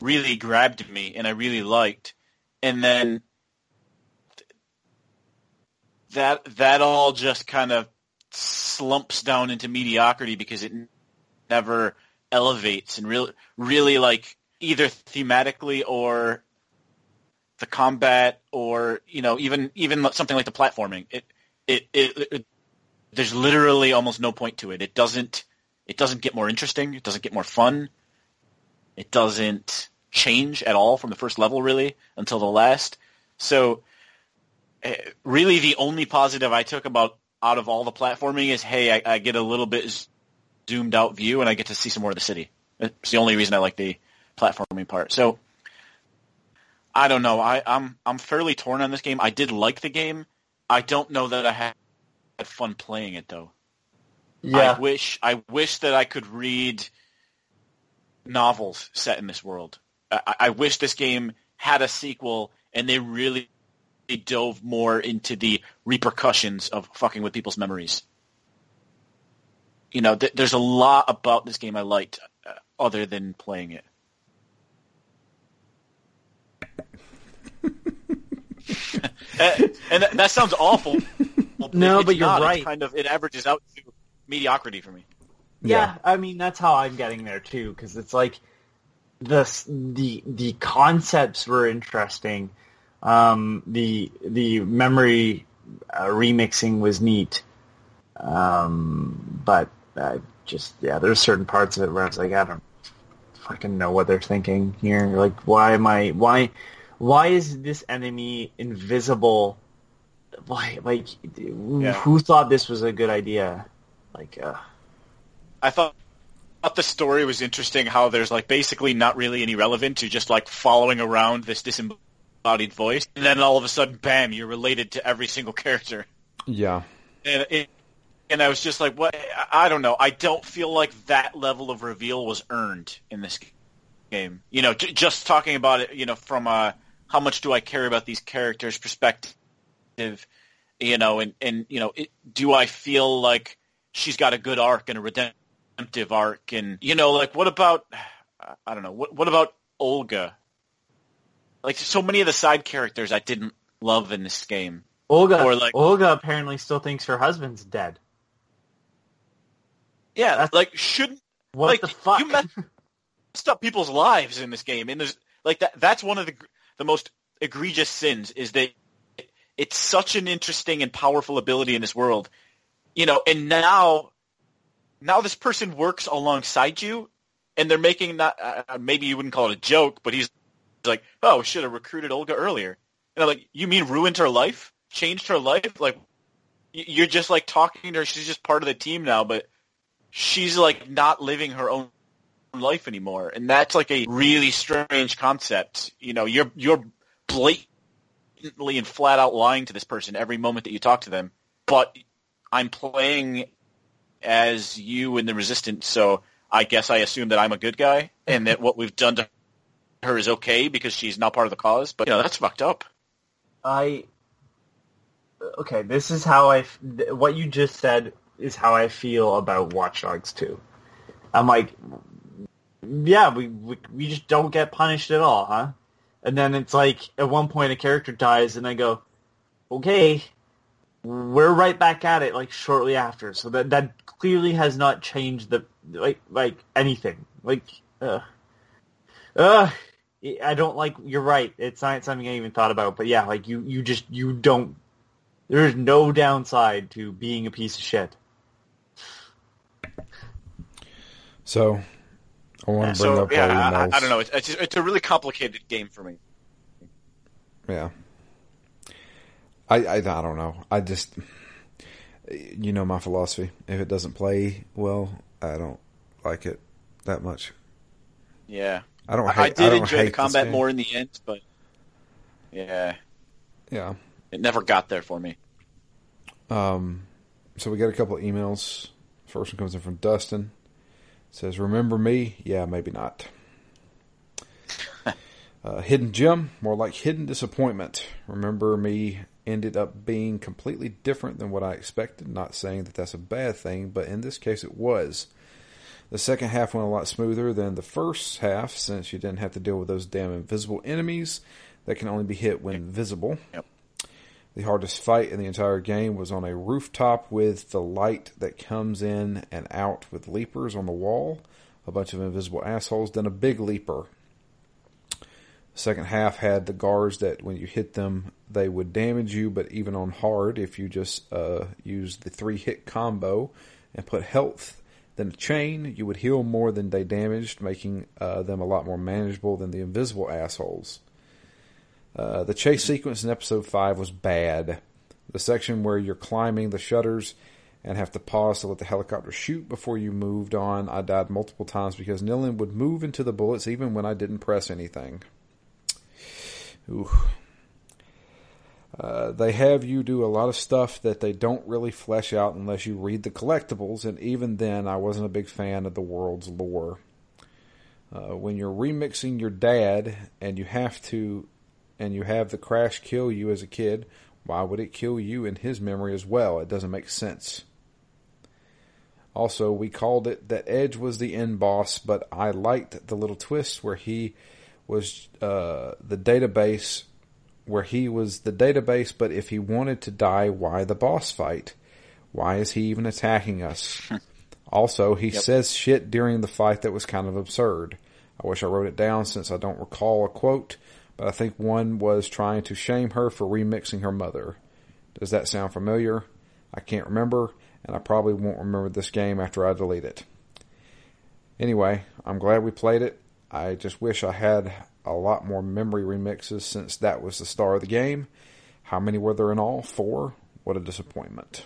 really grabbed me and I really liked. And then that that all just kind of slumps down into mediocrity because it never elevates and really really like either thematically or the combat or you know even even something like the platforming it it, it, it there's literally almost no point to it it doesn't it doesn't get more interesting it doesn't get more fun it doesn't change at all from the first level really until the last so eh, really the only positive i took about out of all the platforming is hey i, I get a little bit zoomed out view and i get to see some more of the city it's the only reason i like the platforming part so I don't know. I, I'm I'm fairly torn on this game. I did like the game. I don't know that I had had fun playing it though. Yeah. I wish I wish that I could read novels set in this world. I, I wish this game had a sequel and they really dove more into the repercussions of fucking with people's memories. You know, th- there's a lot about this game I liked uh, other than playing it. Uh, and that, that sounds awful. No, It's but you're not. It's right. kind of it averages out to mediocrity for me. Yeah, I mean that's how I'm getting there too, because it's like the the the concepts were interesting. Um, the the memory uh, remixing was neat, um, but uh, just yeah, there's certain parts of it where I was like, I don't fucking know what they're thinking here. Like, why am I why why is this enemy invisible? Why like Yeah. who thought this was a good idea? Like, uh, I thought thought the story was interesting. How there's like basically not really any relevant to just like following around this disembodied voice, and then all of a sudden, bam, you're related to every single character. Yeah. And it, and I was just like, what? I I don't know. I don't feel like that level of reveal was earned in this game. You know, j- just talking about it, you know, from a how much do I care about these characters' perspective, you know, and and you know, it, do I feel like she's got a good arc and a redemptive arc, and you know, like what about I don't know, what what about Olga? Like so many of the side characters I didn't love in this game. Olga Or, like- Olga apparently still thinks her husband's dead. Yeah, That's- like shouldn't What Like, the fuck? you messed up people's lives in this game, and there's like that. That's one of the the most egregious sins is that it's such an interesting and powerful ability in this world, you know. And now, now this person works alongside you, and they're making not uh, maybe you wouldn't call it a joke, but he's like, oh, should have recruited Olga earlier. And I'm like, you mean ruined her life, changed her life? Like, you're just like talking to her. She's just part of the team now, but she's like not living her own life anymore and that's like a really strange concept you know you're you're blatantly and flat out lying to this person every moment that you talk to them but i'm playing as you in the resistance so i guess i assume that i'm a good guy and that what we've done to her is okay because she's not part of the cause but you know that's fucked up I okay. This is how I. What you just said is how I feel about Watch Dogs 2. I'm like, yeah, we, we we just don't get punished at all, huh? And then it's like at one point a character dies, and I go, okay, we're right back at it like shortly after. So that that clearly has not changed the like like anything. Like, uh, uh, I don't like. You're right. It's not something I even thought about. But yeah, like you, you just you don't. There's no downside to being a piece of shit. So I want to bring so up yeah our I. I don't know it's, it's, just, it's a really complicated game for me Yeah. I, I I don't know. I just you know my philosophy. If it doesn't play well, I don't like it that much. yeah I don't. I, Hate, I did don't enjoy the combat more in the end, but yeah, Yeah. it never got there for me. Um. So we got a couple of emails. First one comes in from Dustin. Says, "Remember me? Yeah, maybe not." uh, hidden gem, more like hidden disappointment. Remember me ended up being completely different than what I expected. Not saying that that's a bad thing, but in this case, it was. The second half went a lot smoother than the first half, since you didn't have to deal with those damn invisible enemies that can only be hit when visible. Yep. The hardest fight in the entire game was on a rooftop with the light that comes in and out with leapers on the wall, a bunch of invisible assholes, then a big leaper. The second half had the guards that when you hit them, they would damage you, but even on hard, if you just uh, use the three hit combo and put health, then a chain, you would heal more than they damaged, making uh, them a lot more manageable than the invisible assholes. Uh, the chase sequence in episode 5 was bad. The section where you're climbing the shutters and have to pause to let the helicopter shoot before you moved on, I died multiple times because Nilin would move into the bullets even when I didn't press anything. Ooh. Uh, they have you do a lot of stuff that they don't really flesh out unless you read the collectibles, and even then, I wasn't a big fan of the world's lore. Uh, when you're remixing your dad and you have to and you have the crash kill you as a kid, why would it kill you in his memory as well? It doesn't make sense. Also, we called it that Edge was the end boss, but I liked the little twist where he was uh, the database, where he was the database, but if he wanted to die, why the boss fight? Why is he even attacking us? also, he Yep. says shit during the fight that was kind of absurd. I wish I wrote it down since I don't recall a quote, but I think one was trying to shame her for remixing her mother. Does that sound familiar? I can't remember, and I probably won't remember this game after I delete it. Anyway, I'm glad we played it. I just wish I had a lot more memory remixes since that was the star of the game. How many were there in all? Four? What a disappointment.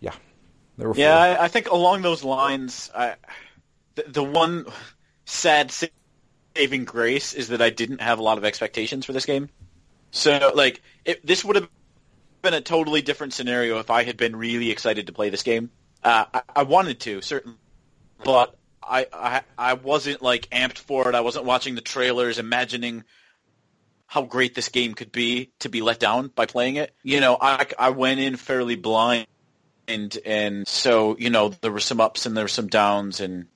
Yeah. There were yeah, I, I, think along those lines, I, the, the one sad saving grace is that I didn't have a lot of expectations for this game. So, like, it, this would have been a totally different scenario if I had been really excited to play this game. Uh, I, I wanted to, certainly, but I, I I wasn't like amped for it. I wasn't watching the trailers, imagining how great this game could be to be let down by playing it. You know, I I went in fairly blind, and and so you know there were some ups and there were some downs, and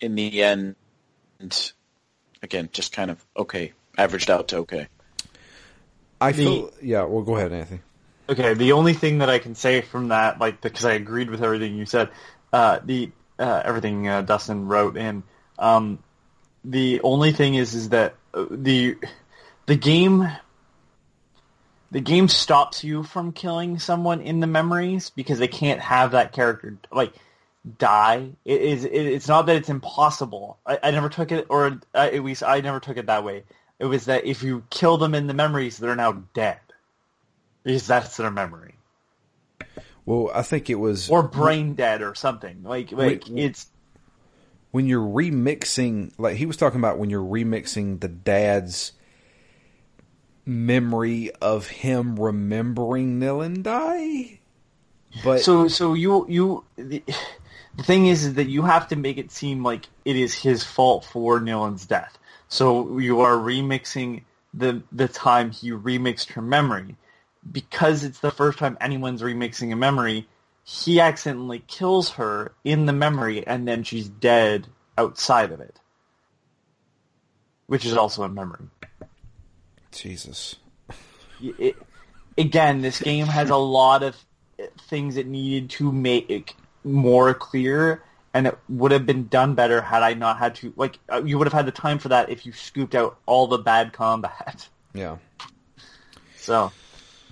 in the end, again, just kind of okay, averaged out to okay. I feel the, yeah. Well, go ahead, Anthony. Okay, the only thing that I can say from that, like, because I agreed with everything you said, uh, the uh, everything uh, Dustin wrote, and um, the only thing is is that uh, the the game the game stops you from killing someone in the memories because they can't have that character like die. It is it, it's not that it's impossible. I, I never took it, or uh, at least I never took it that way. It was that if you kill them in the memories, they're now dead because that's their memory. Well, I think it was or brain dead or something. Like like when, it's when you're remixing. Like he was talking about when you're remixing the dad's memory of him remembering Nilin die. But so so you you the, the thing is is that you have to make it seem like it is his fault for Nilin's death. So you are remixing the the time he remixed her memory because it's the first time anyone's remixing a memory, he accidentally kills her in the memory and then she's dead outside of it. Which is also a memory. Jesus. It, again, this game has a lot of things it needed to make more clear and it would have been done better had I not had to like uh, you would have had the time for that if you scooped out all the bad combat. Yeah. So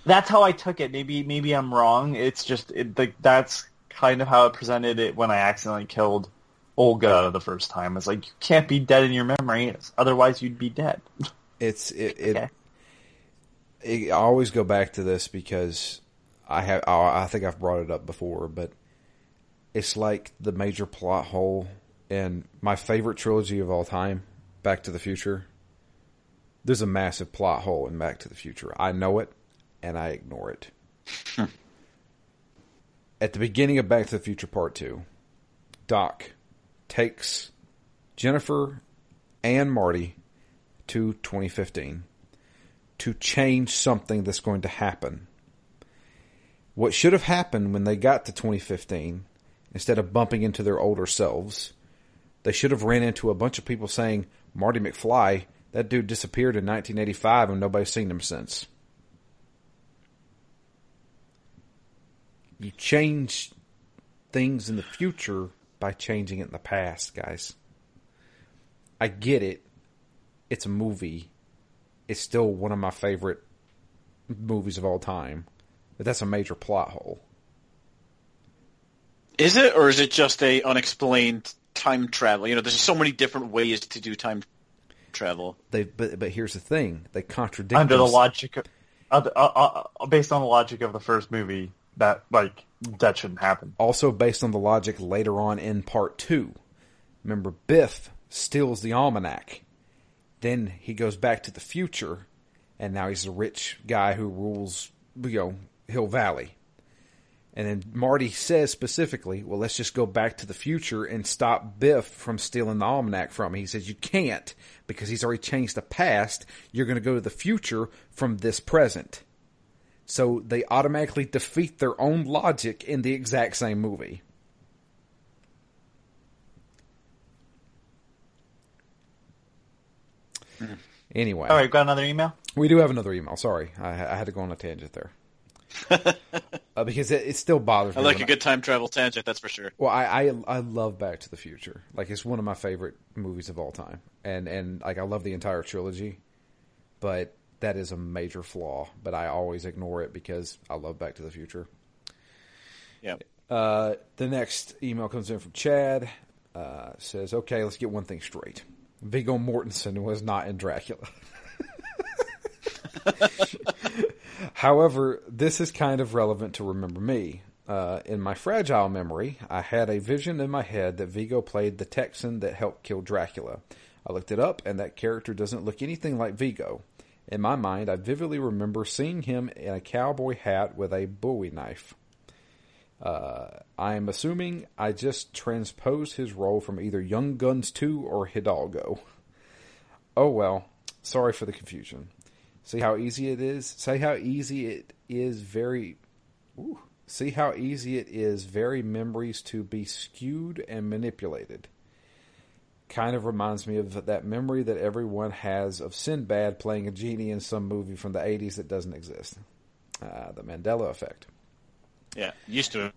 that's how I took it. Maybe maybe I'm wrong. It's just it, like that's kind of how it presented it when I accidentally killed Olga the first time. It's like you can't be dead in your memory, otherwise you'd be dead. It's it. it, okay. it I always go back to this because I have I think I've brought it up before, but it's like the major plot hole in my favorite trilogy of all time, Back to the Future. There's a massive plot hole in Back to the Future. I know it and I ignore it. Hmm. At the beginning of Back to the Future Part 2, Doc takes Jennifer and Marty to 2015 to change something that's going to happen. What should have happened when they got to 2015, instead of bumping into their older selves, they should have ran into a bunch of people saying, Marty McFly, that dude disappeared in 1985 and nobody's seen him since. you change things in the future by changing it in the past, guys. I get it. It's a movie. It's still one of my favorite movies of all time. But that's a major plot hole. Is it, or is it just a unexplained time travel? You know, there's so many different ways to do time travel. They, but but here's the thing: they contradict under the logic, of, uh, uh, uh, based on the logic of the first movie that like that shouldn't happen. Also based on the logic later on in part two. Remember Biff steals the almanac. Then he goes back to the future and now he's a rich guy who rules you know Hill Valley. And then Marty says specifically, well, let's just go back to the future and stop Biff from stealing the almanac from him. He says, you can't because he's already changed the past. You're going to go to the future from this present. So they automatically defeat their own logic in the exact same movie. Hmm. Anyway. All right, got another email? We do have another email. Sorry. I, I had to go on a tangent there. uh, because it, it still bothers me. I like a good time travel tangent, that's for sure. Well, I, I I love Back to the Future. Like it's one of my favorite movies of all time, and and like I love the entire trilogy, but that is a major flaw. But I always ignore it because I love Back to the Future. Yeah. Uh, the next email comes in from Chad. Uh, says, "Okay, let's get one thing straight. Viggo Mortensen was not in Dracula." However, this is kind of relevant to remember me. Uh, in my fragile memory, I had a vision in my head that Viggo played the Texan that helped kill Dracula. I looked it up, and that character doesn't look anything like Viggo. In my mind, I vividly remember seeing him in a cowboy hat with a bowie knife. Uh, I am assuming I just transposed his role from either Young Guns 2 or Hidalgo. Oh well, sorry for the confusion. See how easy it is? Say how easy it is very ooh, see how easy it is very memories to be skewed and manipulated. Kind of reminds me of that memory that everyone has of Sinbad playing a genie in some movie from the 80s that doesn't exist. Uh, the Mandela effect. Yeah, used to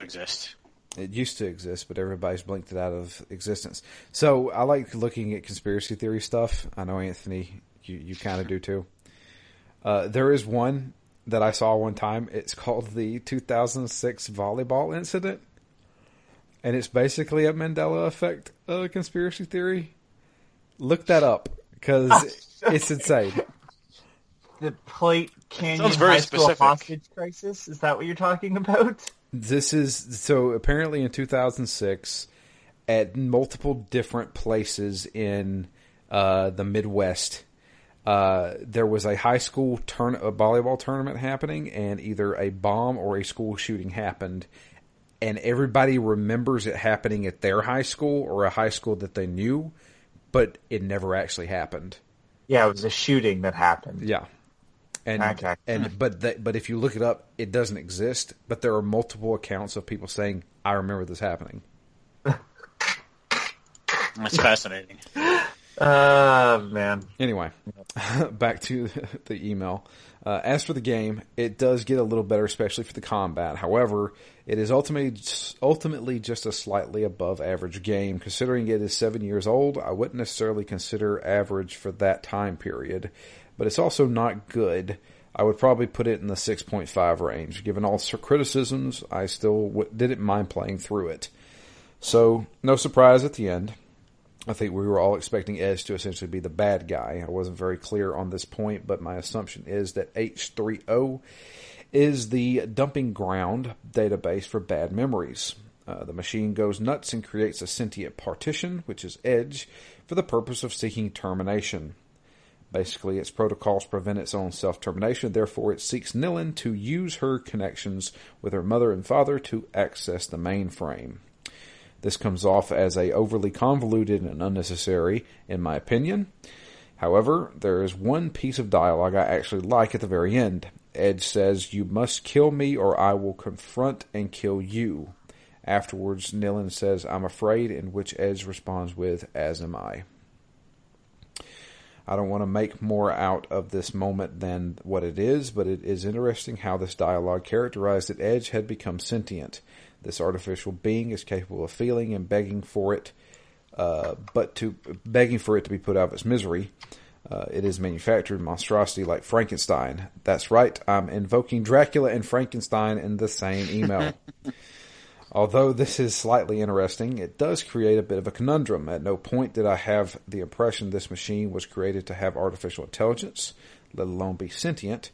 exist. It used to exist, but everybody's blinked it out of existence. So I like looking at conspiracy theory stuff. I know Anthony, you, you kind of do too. Uh, there is one that I saw one time. It's called the 2006 volleyball incident, and it's basically a Mandela effect uh, conspiracy theory. Look that up because it's insane. The Platte Canyon very High School specific. hostage crisis. Is that what you're talking about? This is so apparently in 2006 at multiple different places in uh, the Midwest. Uh, there was a high school turn a volleyball tournament happening, and either a bomb or a school shooting happened, and everybody remembers it happening at their high school or a high school that they knew, but it never actually happened. Yeah, it was a shooting that happened. Yeah. And Okay. and but that, but if you look it up, it doesn't exist. But there are multiple accounts of people saying, "I remember this happening." That's fascinating. Uh, man. Anyway, back to the email. Uh, as for the game, it does get a little better, especially for the combat. However, it is ultimately ultimately just a slightly above average game. Considering it is seven years old, I wouldn't necessarily consider average for that time period, but it's also not good. I would probably put it in the 6.5 range. Given all criticisms, I still w- didn't mind playing through it. So, no surprise at the end. I think we were all expecting Edge to essentially be the bad guy. I wasn't very clear on this point, but my assumption is that H3O is the dumping ground database for bad memories. Uh, the machine goes nuts and creates a sentient partition, which is Edge, for the purpose of seeking termination. Basically, its protocols prevent its own self termination, therefore, it seeks Nilin to use her connections with her mother and father to access the mainframe. This comes off as a overly convoluted and unnecessary, in my opinion. However, there is one piece of dialogue I actually like at the very end. Edge says, You must kill me or I will confront and kill you. Afterwards, Nilin says, I'm afraid, in which Edge responds with, As am I. I don't want to make more out of this moment than what it is, but it is interesting how this dialogue characterized that Edge had become sentient. This artificial being is capable of feeling and begging for it, uh, but to begging for it to be put out of its misery. Uh, it is manufactured monstrosity like Frankenstein. That's right, I'm invoking Dracula and Frankenstein in the same email. Although this is slightly interesting, it does create a bit of a conundrum. At no point did I have the impression this machine was created to have artificial intelligence, let alone be sentient.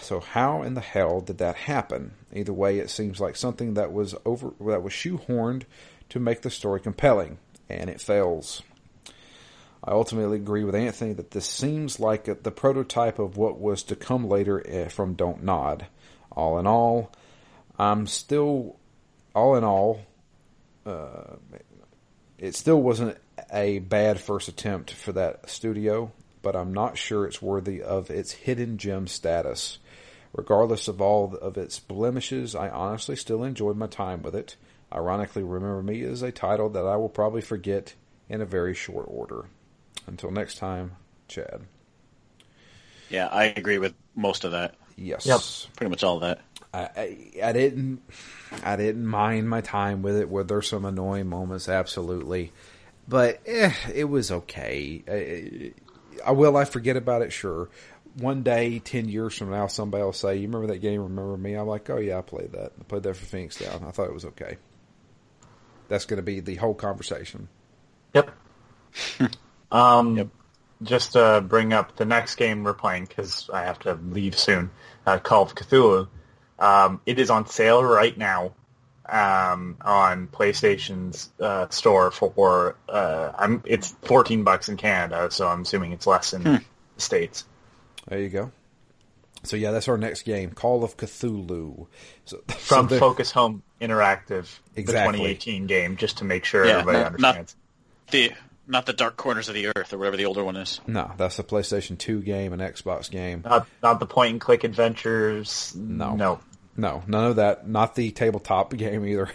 So how in the hell did that happen? Either way, it seems like something that was over that was shoehorned to make the story compelling, and it fails. I ultimately agree with Anthony that this seems like the prototype of what was to come later eh, from Don't Nod. All in all, I'm still, all in all, uh, it still wasn't a bad first attempt for that studio, but I'm not sure it's worthy of its hidden gem status. Regardless of all of its blemishes, I honestly still enjoyed my time with it. Ironically, Remember Me is a title that I will probably forget in a very short order. Until next time, Chad. Yeah, I agree with most of that. Yes. Yep. Pretty much all of that. I, I, I didn't I didn't mind my time with it. Were there some annoying moments? Absolutely, but eh, it was okay. I, I will I forget about it? Sure. One day, ten years from now, somebody will say, "You remember that game? Remember me?" I'm like, "Oh yeah, I played that. I played that for Phoenix Down. I thought it was okay." That's going to be the whole conversation. Yep. um, Yep. Just to bring up the next game we're playing because I have to leave soon. Uh, Call of Cthulhu. Um, it is on sale right now um, on PlayStation's uh, store for uh, I'm it's 14 bucks in Canada, so I'm assuming it's less in the states. There you go. So yeah, that's our next game, Call of Cthulhu. So, so From there- Focus Home Interactive, the 2018 game, just to make sure Yeah, everybody not- not- understands. The not the Dark Corners of the Earth or whatever the older one is. no, that's a PlayStation 2 game, an Xbox game. Not, not the point and click adventures. No. no, No, none of that. Not the tabletop game either.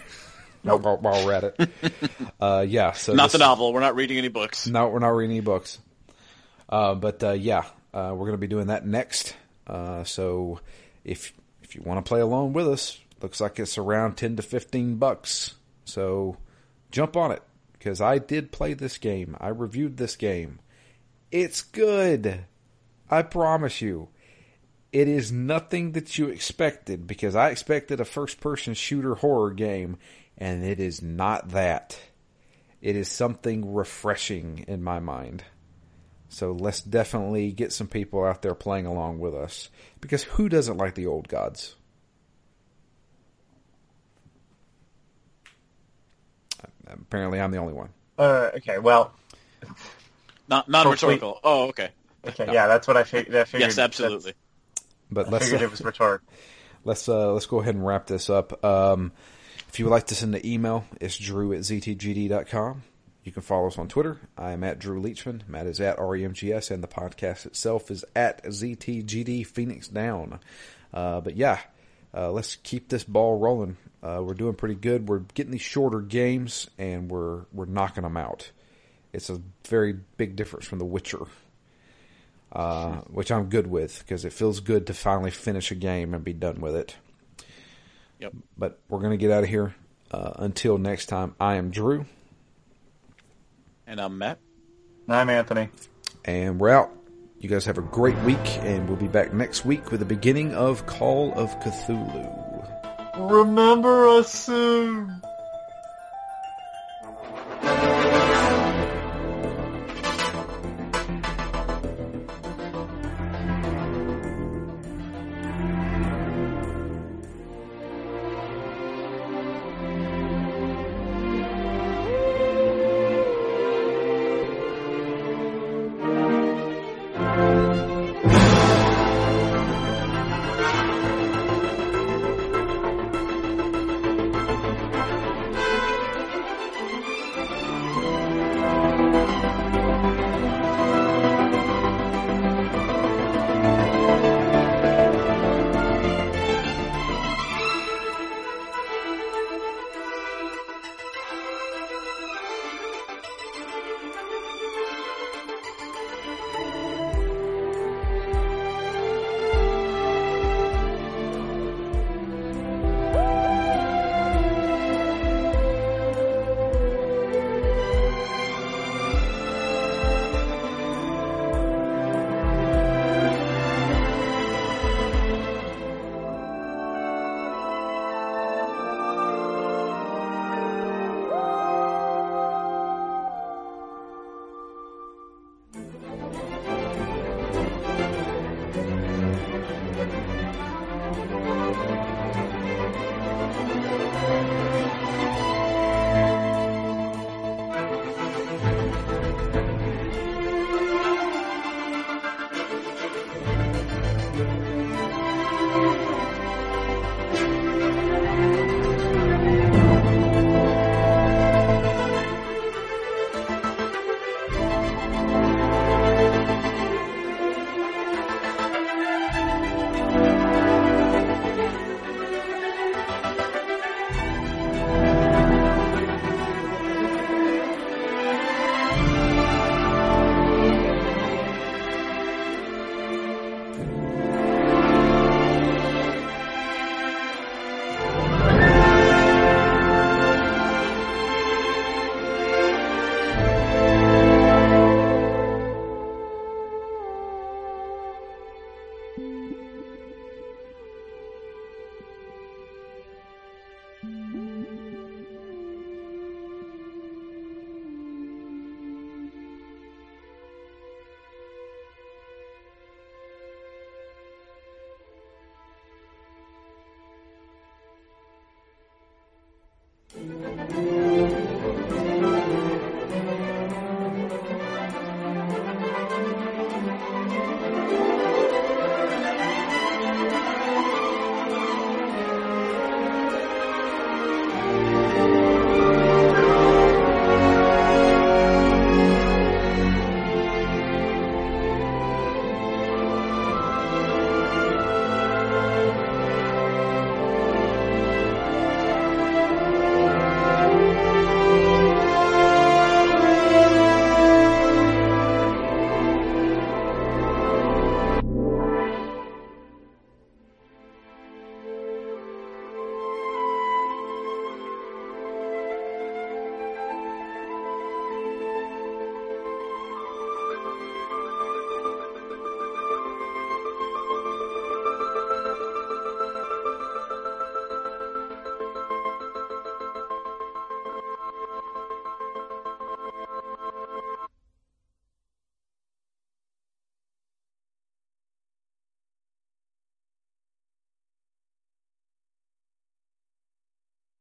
Nope. while, while we're at it. uh, yeah. So Not this- the novel. We're not reading any books. No, we're not reading any books. Uh, but uh, yeah, uh, we're going to be doing that next. Uh, so if if you want to play along with us, looks like it's around ten to fifteen bucks. So jump on it because I did play this game. I reviewed this game. It's good. I promise you. It is nothing that you expected because I expected a first person shooter horror game and it is not that. It is something refreshing in my mind. So let's definitely get some people out there playing along with us because who doesn't like the old gods? Apparently I'm the only one. Uh, okay, well, Not non Hopefully- rhetorical. Oh, okay. okay, yeah, that's what I, fig- I figured. Yes, absolutely. But let's figured it was rhetorical. let's uh, let's go ahead and wrap this up. Um, if you would like to send an email, it's drew at ztgd.com. You can follow us on Twitter. I am at Drew Leachman. Matt is at REMGS, and the podcast itself is at ZTGD Phoenix Down. Uh, but yeah, uh, let's keep this ball rolling. Uh, we're doing pretty good. We're getting these shorter games, and we're we're knocking them out. It's a very big difference from The Witcher uh, which I'm good with because it feels good to finally finish a game and be done with it. Yep. But we're going to get out of here. Uh, until next time, I am Drew, And I'm Matt. I'm Anthony. and we're out. You guys have a great week, and we'll be back next week with the beginning of Call of Cthulhu. Remember us soon.